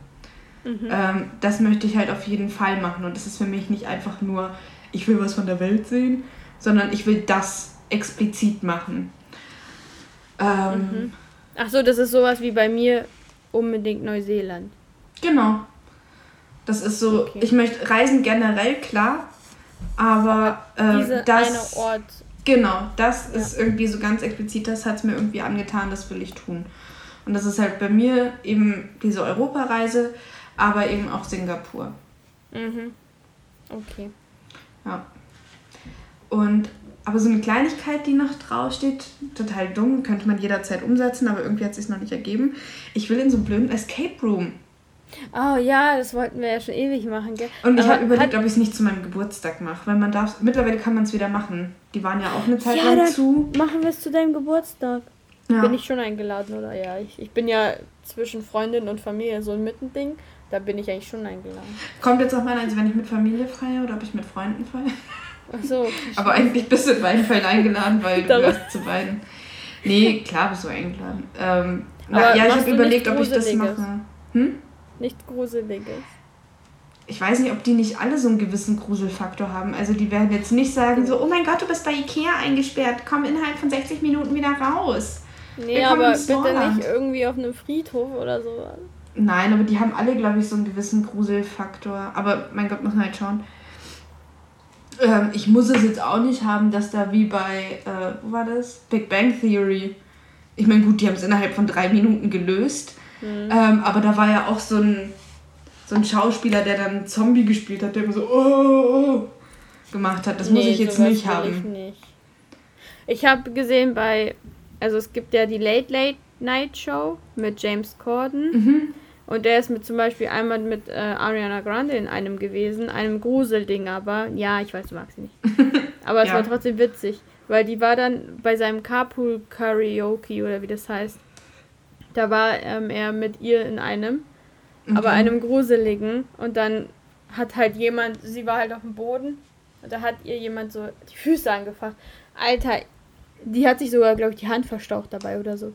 Mhm. Ähm, das möchte ich halt auf jeden Fall machen. Und das ist für mich nicht einfach nur, ich will was von der Welt sehen, sondern ich will das explizit machen. Ähm, mhm. Ach so, das ist sowas wie bei mir unbedingt Neuseeland. Genau. Das ist so, okay. ich möchte reisen generell, klar, aber äh, das, eine Ort. Genau, das ja. ist irgendwie so ganz explizit, das hat es mir irgendwie angetan, das will ich tun. Und das ist halt bei mir eben diese Europareise, aber eben auch Singapur. Mhm. Okay. Ja. Und aber so eine Kleinigkeit, die noch draufsteht, total dumm, könnte man jederzeit umsetzen, aber irgendwie hat es sich noch nicht ergeben. Ich will in so einem blöden Escape Room. Oh ja, das wollten wir ja schon ewig machen, gell? Und ich habe überlegt, ob ich es nicht zu meinem Geburtstag mache, weil man darf. Mittlerweile kann man es wieder machen. Die waren ja auch eine Zeit ja, lang zu. Machen wir es zu deinem Geburtstag. Ja. Bin ich schon eingeladen, oder? Ja, ich, ich bin ja zwischen Freundin und Familie so ein Mittending. Da bin ich eigentlich schon eingeladen. Kommt jetzt auch mal also wenn ich mit Familie feiere oder ob ich mit Freunden feiere? Ach so. Aber eigentlich bist du in beiden Fällen eingeladen, weil du gehörst zu beiden. Nee, klar bist du eingeladen. Ähm, na, ja, ich habe überlegt, ob ich das mache. Hm? Nicht Gruseliges. Ich weiß nicht, ob die nicht alle so einen gewissen Gruselfaktor haben. Also die werden jetzt nicht sagen so, oh mein Gott, du bist bei Ikea eingesperrt, komm innerhalb von 60 Minuten wieder raus. Nee, aber bitte nicht irgendwie auf einem Friedhof oder sowas. Nein, aber die haben alle, glaube ich, so einen gewissen Gruselfaktor. Aber mein Gott, muss man halt schauen. Ähm, ich muss es jetzt auch nicht haben, dass da wie bei, äh, wo war das? Big Bang Theory. Ich meine, gut, die haben es innerhalb von drei Minuten gelöst. Mhm. Ähm, aber da war ja auch so ein, so ein Schauspieler, der dann Zombie gespielt hat, der immer so oh, oh, oh gemacht hat. Das nee, muss ich jetzt nicht haben. Ich, nicht. ich habe gesehen bei, also es gibt ja die Late Late Night Show mit James Corden. Mhm. Und der ist mit zum Beispiel einmal mit äh, Ariana Grande in einem gewesen, einem Gruselding, aber ja, ich weiß, du magst sie nicht. Aber es ja. war trotzdem witzig, weil die war dann bei seinem Carpool Karaoke oder wie das heißt. Da war ähm, er mit ihr in einem, okay. aber einem gruseligen. Und dann hat halt jemand, sie war halt auf dem Boden und da hat ihr jemand so die Füße angefasst. Alter, die hat sich sogar, glaube ich, die Hand verstaucht dabei oder so.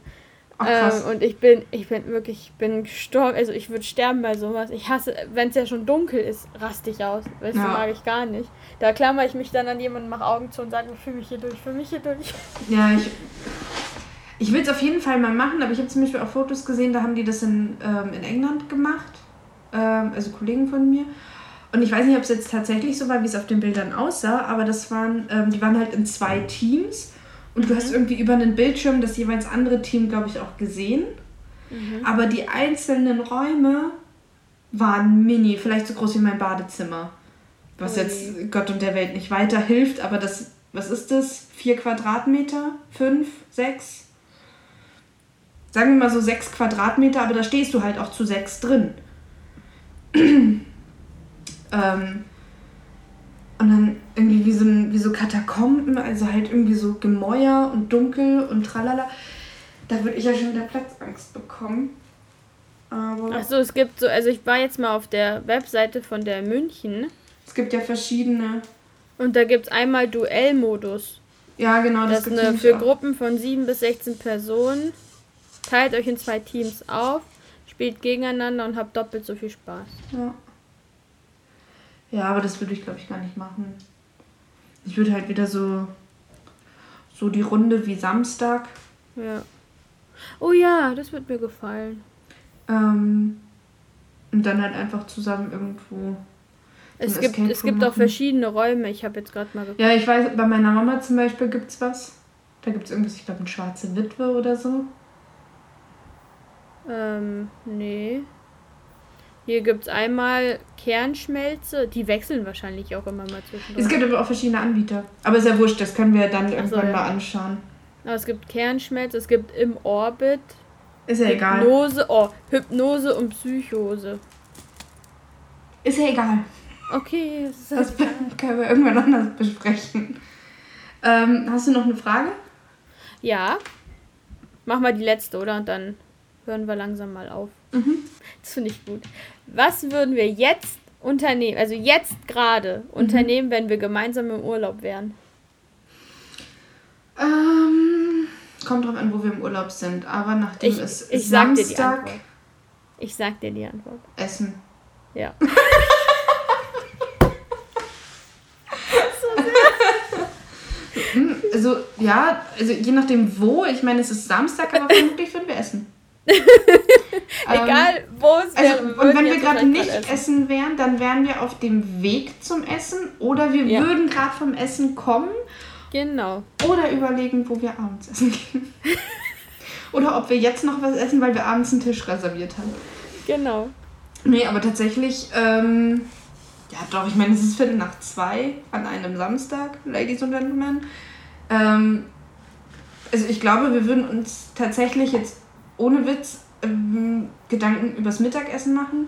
Ach, ähm, und ich bin, ich bin wirklich, ich bin gestorben, also ich würde sterben bei sowas. Ich hasse, wenn es ja schon dunkel ist, raste ich aus. Das ja. mag ich gar nicht. Da klammer ich mich dann an jemanden, mache Augen zu und sage, fühle mich hier durch, fühle mich hier durch. Ja, ich, ich will es auf jeden Fall mal machen, aber ich habe zum Beispiel auch Fotos gesehen, da haben die das in, ähm, in England gemacht. Ähm, also Kollegen von mir. Und ich weiß nicht, ob es jetzt tatsächlich so war, wie es auf den Bildern aussah, aber das waren, ähm, die waren halt in zwei Teams und du hast irgendwie über einen Bildschirm das jeweils andere Team, glaube ich, auch gesehen. Mhm. Aber die einzelnen Räume waren mini, vielleicht so groß wie mein Badezimmer. Was Ui. jetzt Gott und der Welt nicht weiterhilft, aber das, was ist das? Vier Quadratmeter? Fünf? Sechs? Sagen wir mal so sechs Quadratmeter, aber da stehst du halt auch zu sechs drin. ähm, und dann irgendwie wie so, wie so Katakomben, also halt irgendwie so Gemäuer und dunkel und tralala. Da würde ich ja schon wieder Platzangst bekommen. Aber Achso, es gibt so, also ich war jetzt mal auf der Webseite von der München. Es gibt ja verschiedene. Und da gibt es einmal Duellmodus. Ja, genau, das, das ist eine, für. Gruppen von 7 bis 16 Personen. Teilt euch in zwei Teams auf, spielt gegeneinander und habt doppelt so viel Spaß. Ja. Ja, aber das würde ich, glaube ich, gar nicht machen. Ich würde halt wieder so, so die Runde wie Samstag. Ja. Oh ja, das wird mir gefallen. Ähm, und dann halt einfach zusammen irgendwo. Es gibt, es gibt auch verschiedene Räume. Ich habe jetzt gerade mal geguckt. Ja, ich weiß, bei meiner Mama zum Beispiel gibt es was. Da gibt es irgendwas, ich glaube, eine schwarze Witwe oder so. Ähm, nee. Hier gibt es einmal Kernschmelze. Die wechseln wahrscheinlich auch immer mal zwischendurch. Es gibt aber auch verschiedene Anbieter. Aber ist ja wurscht, das können wir dann irgendwann ja. mal anschauen. Aber es gibt Kernschmelze, es gibt im Orbit. Ist ja egal. Hypnose, oh, Hypnose und Psychose. Ist ja egal. Okay, das ist Das halt egal. können wir irgendwann anders besprechen. Ähm, hast du noch eine Frage? Ja. Mach mal die letzte, oder? Und dann hören wir langsam mal auf. Mhm. Das finde ich gut. Was würden wir jetzt unternehmen, also jetzt gerade Mhm. unternehmen, wenn wir gemeinsam im Urlaub wären? Ähm, kommt drauf an, wo wir im Urlaub sind. Aber nachdem Ich, es ich sag dir die Samstag Antwort. Ich sag dir die Antwort. essen. Ja. Hm, Also, ja, also je nachdem wo. Ich meine, es ist Samstag, aber vermutlich würden wir essen. Ähm, Egal, wo es wäre. Also, und würden wenn wir gerade nicht mal essen. wären, dann wären wir auf dem Weg zum Essen oder wir Ja. würden gerade vom Essen kommen Genau. oder überlegen, wo wir abends essen gehen. oder ob wir jetzt noch was essen, weil wir abends einen Tisch reserviert haben. Genau. Nee, aber tatsächlich, ähm, ja doch, ich meine, es ist Viertel nach zwei an einem Samstag, Ladies und Gentlemen. Ähm, also ich glaube, wir würden uns tatsächlich jetzt ohne Witz ähm, Gedanken übers Mittagessen machen.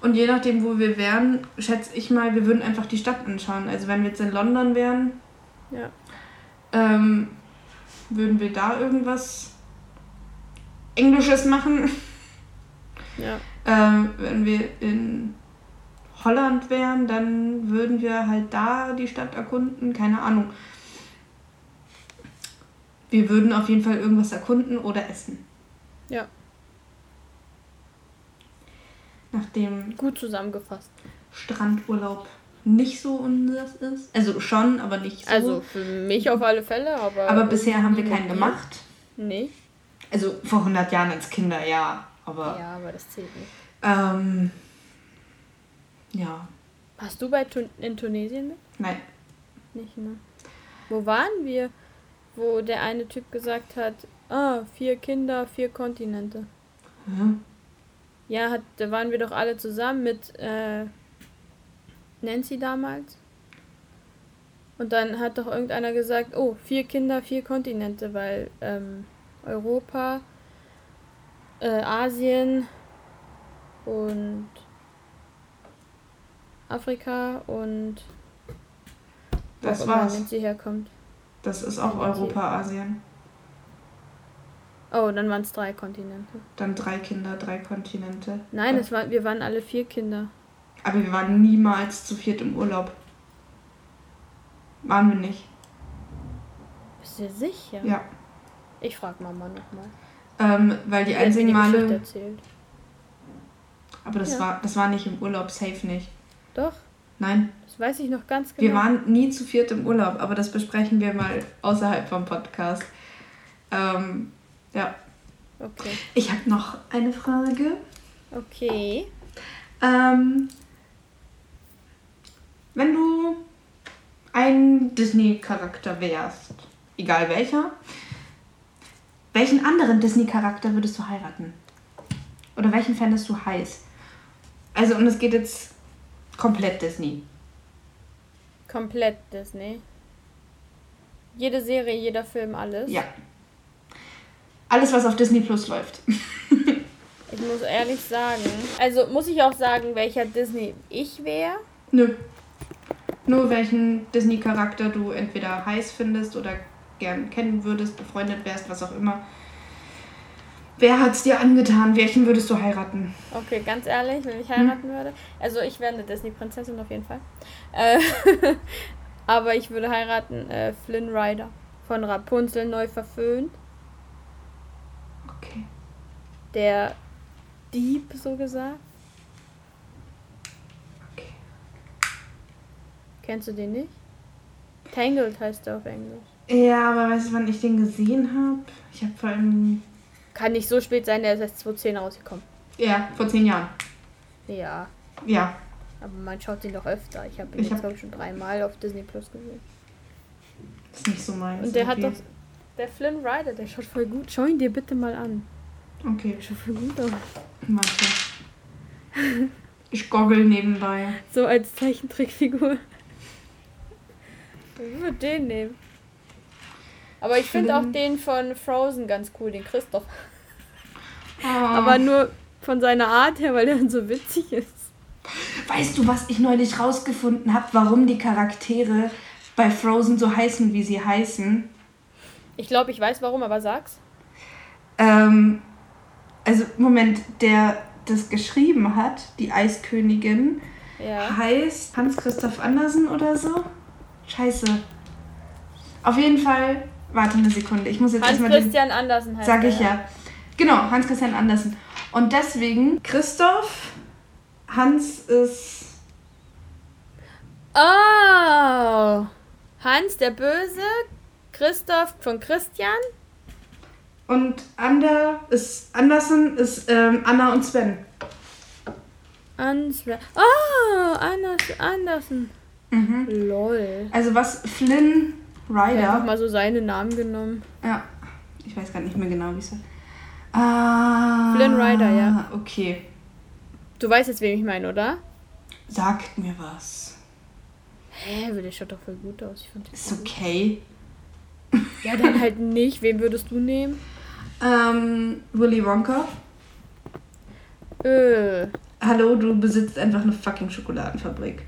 Und je nachdem, wo wir wären, schätze ich mal, wir würden einfach die Stadt anschauen. Also wenn wir jetzt in London wären, Ja. ähm, würden wir da irgendwas Englisches machen. Ja. Ähm, wenn wir in Holland wären, dann würden wir halt da die Stadt erkunden. Keine Ahnung. Wir würden auf jeden Fall irgendwas erkunden oder essen. Ja. Nachdem Gut zusammengefasst. Strandurlaub nicht so unseres ist. Also schon, aber nicht so. Also für mich auf alle Fälle, aber. aber bisher haben wir keinen gemacht. Nee. Also vor 100 Jahren als Kinder, ja. Aber Ja, aber das zählt nicht. ähm, ja, Hast du bei Tun in Tunesien mit? nein. Nicht, ne? Wo waren wir? Wo der eine Typ gesagt hat, ah, vier Kinder, vier Kontinente. Hm? Ja, hat, da waren wir doch alle zusammen mit äh, Nancy damals. Und dann hat doch irgendeiner gesagt, oh, vier Kinder, vier Kontinente, weil ähm, Europa, äh, Asien und Afrika und Das war's. Nancy herkommt. Das ist auch. Europa, Asien. Oh, dann waren es drei Kontinente. Dann drei Kinder, drei Kontinente. Nein, es war, wir waren alle vier Kinder. Aber wir waren niemals zu viert im Urlaub. Waren wir nicht. Bist du sicher? Ja. Ich frag Mama nochmal. Ähm, weil die einzigen Male. Aber das Ja. war das war nicht im Urlaub, safe nicht. Doch, Nein. das weiß ich noch ganz genau. Wir waren nie zu viert im Urlaub, aber das besprechen wir mal außerhalb vom Podcast. Ähm, ja. Okay. Ich habe noch eine Frage. Okay. Ähm, wenn du ein Disney-Charakter wärst, egal welcher, welchen anderen Disney-Charakter würdest du heiraten? Oder welchen fändest du heiß? Also, und es geht jetzt komplett Disney. Komplett Disney. Jede Serie, jeder Film, alles. Ja. Alles, was auf Disney Plus läuft. Ich muss ehrlich sagen. Also muss ich auch sagen, welcher Disney ich wäre. Nö. Nur welchen Disney-Charakter du entweder heiß findest oder gern kennen würdest, befreundet wärst, was auch immer. Wer hat's dir angetan? Welchen würdest du heiraten? Okay, ganz ehrlich, wenn Hm. ich heiraten würde. Also ich wäre eine Disney-Prinzessin auf jeden Fall. Äh, aber ich würde heiraten äh, Flynn Rider. Von Rapunzel neu verföhnt. Okay. Der Dieb, so gesagt. okay. Kennst du den nicht? Tangled heißt er auf Englisch. Ja, aber weißt du, wann ich den gesehen habe? Ich habe vor allem. Kann nicht so spät sein, der ist erst 2010 rausgekommen. Ja, vor zehn Jahren. Ja, Ja. aber man schaut ihn doch öfter. Ich habe ihn Ich jetzt, hab- glaube ich, schon dreimal auf Disney Plus gesehen. Ist nicht so meins. Und der hat doch. Der Flynn Rider, der schaut voll gut. Schau ihn dir bitte mal an. Okay, Der schaut voll gut aus. warte. Ich goggle nebenbei. So als Zeichentrickfigur. Ich würde den nehmen. Aber ich finde auch den von Frozen ganz cool, den Christoph. Oh. Aber nur von seiner Art her, weil der dann so witzig ist. Weißt du, was ich neulich rausgefunden habe, warum die Charaktere bei Frozen so heißen, wie sie heißen? Ich glaube, ich weiß warum, aber sag's. Ähm, also, Moment, der das geschrieben hat, die Eiskönigin, Ja. heißt Hans-Christoph Andersen oder so? Scheiße. Auf jeden Fall, warte eine Sekunde, ich muss jetzt erstmal den... Christian Andersen heißt Sag ich ja. Genau, Hans-Christian Andersen. Und deswegen, Christoph, Hans ist... Oh! Hans der Böse, Christoph von Christian. Und Ander ist Andersen ist ähm, Anna und Sven. Answer. Oh! Anders, Andersen. Mhm. Lol. Also was Flynn Ich hab einfach Rider. mal so seinen Namen genommen. Ja. Ich weiß gar nicht mehr genau, wie es heißt. Ah, Flynn Rider, ja. Okay. Du weißt jetzt, wen ich meine, oder? Sagt mir was. Hä, der schaut doch voll gut aus. Ich fand Ist gut. okay. Ja, dann halt nicht. Wen würdest du nehmen? Ähm, Willy Wonka. Äh. Hallo, du besitzt einfach eine fucking Schokoladenfabrik.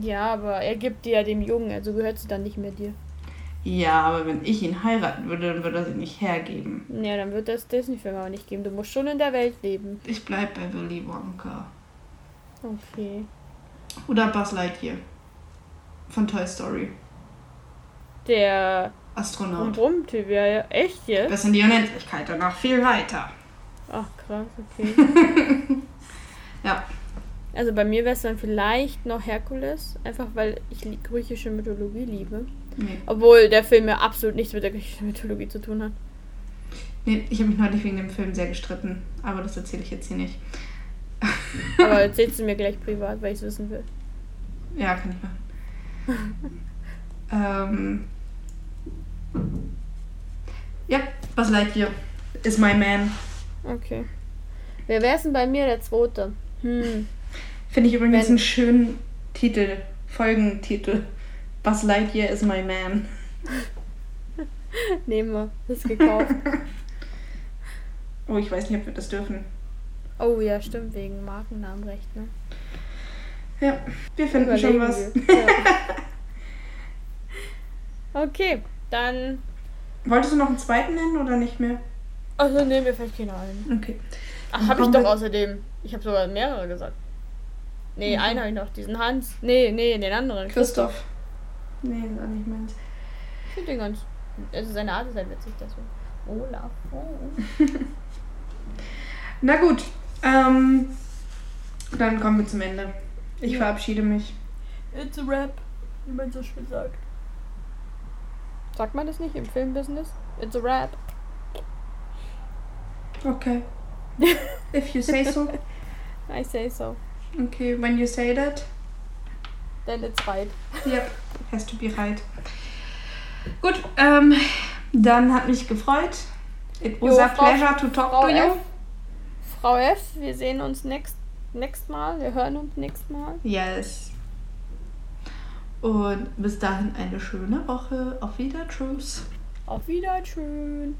Ja, aber er gibt die ja dem Jungen, also gehört sie dann nicht mehr dir. Ja, aber wenn ich ihn heiraten würde, dann würde er sie nicht hergeben. Ja, dann wird das Disney-Film aber nicht geben. Du musst schon in der Welt leben. Ich bleib bei Willy Wonka. Okay. Oder Buzz Lightyear. Von Toy Story. Der Astronaut. Brumm-Typ, ja, ja. Echt jetzt? Bis in die Unendlichkeit und noch viel weiter. Ach, krass, okay. Ja. Also bei mir wäre es dann vielleicht noch Herkules, einfach weil ich li- griechische Mythologie liebe. Nee. Obwohl der Film ja absolut nichts mit der griechischen Mythologie zu tun hat. nee ich habe mich neulich wegen dem Film sehr gestritten. Aber das erzähle ich jetzt hier nicht. Aber erzählst du mir gleich privat, weil ich es wissen will. Ja, kann ich machen. ähm. Ja, Buzz Lightyear is my man. Okay. Wer wäre es denn bei mir der Zweite? Hm. Finde ich übrigens Wenn- einen schönen Titel, Folgentitel. Buzz Lightyear is my man. Nehmen wir. Ist gekauft. Oh, ich weiß nicht, ob wir das dürfen. oh ja, stimmt, wegen Markennamenrecht, ne? Ja, wir finden schon Überlegen was. wir. Ja. Okay, dann. Wolltest du noch einen zweiten nennen oder nicht mehr? Also nehmen wir vielleicht keine ein. Okay. Ach, habe ich doch wir- außerdem. Ich habe sogar mehrere gesagt. Nee, Mhm. einen habe ich noch, diesen Hans. Nee, nee, den anderen. Christoph. Nee, das ist auch nicht meins. Ich finde den ganz. Also seine Art ist halt witzig, deswegen. Olaf. Oh. Na gut, ähm, dann kommen wir zum Ende. Ich Ja. verabschiede mich. It's a rap, wie man so schön sagt. Sagt man das nicht im Filmbusiness? It's a rap. Okay. If you say so. I say so. Okay, when you say that. Then it's right. Yep, has to be right. Gut, ähm, dann hat mich gefreut. It was Jo, a Frau- pleasure to talk Frau to you. F. Frau F, wir sehen uns next, next Mal. Wir hören uns next Mal. Yes. Und bis dahin eine schöne Woche. Auf Wieder. Tschüss. Auf Wiedersehen.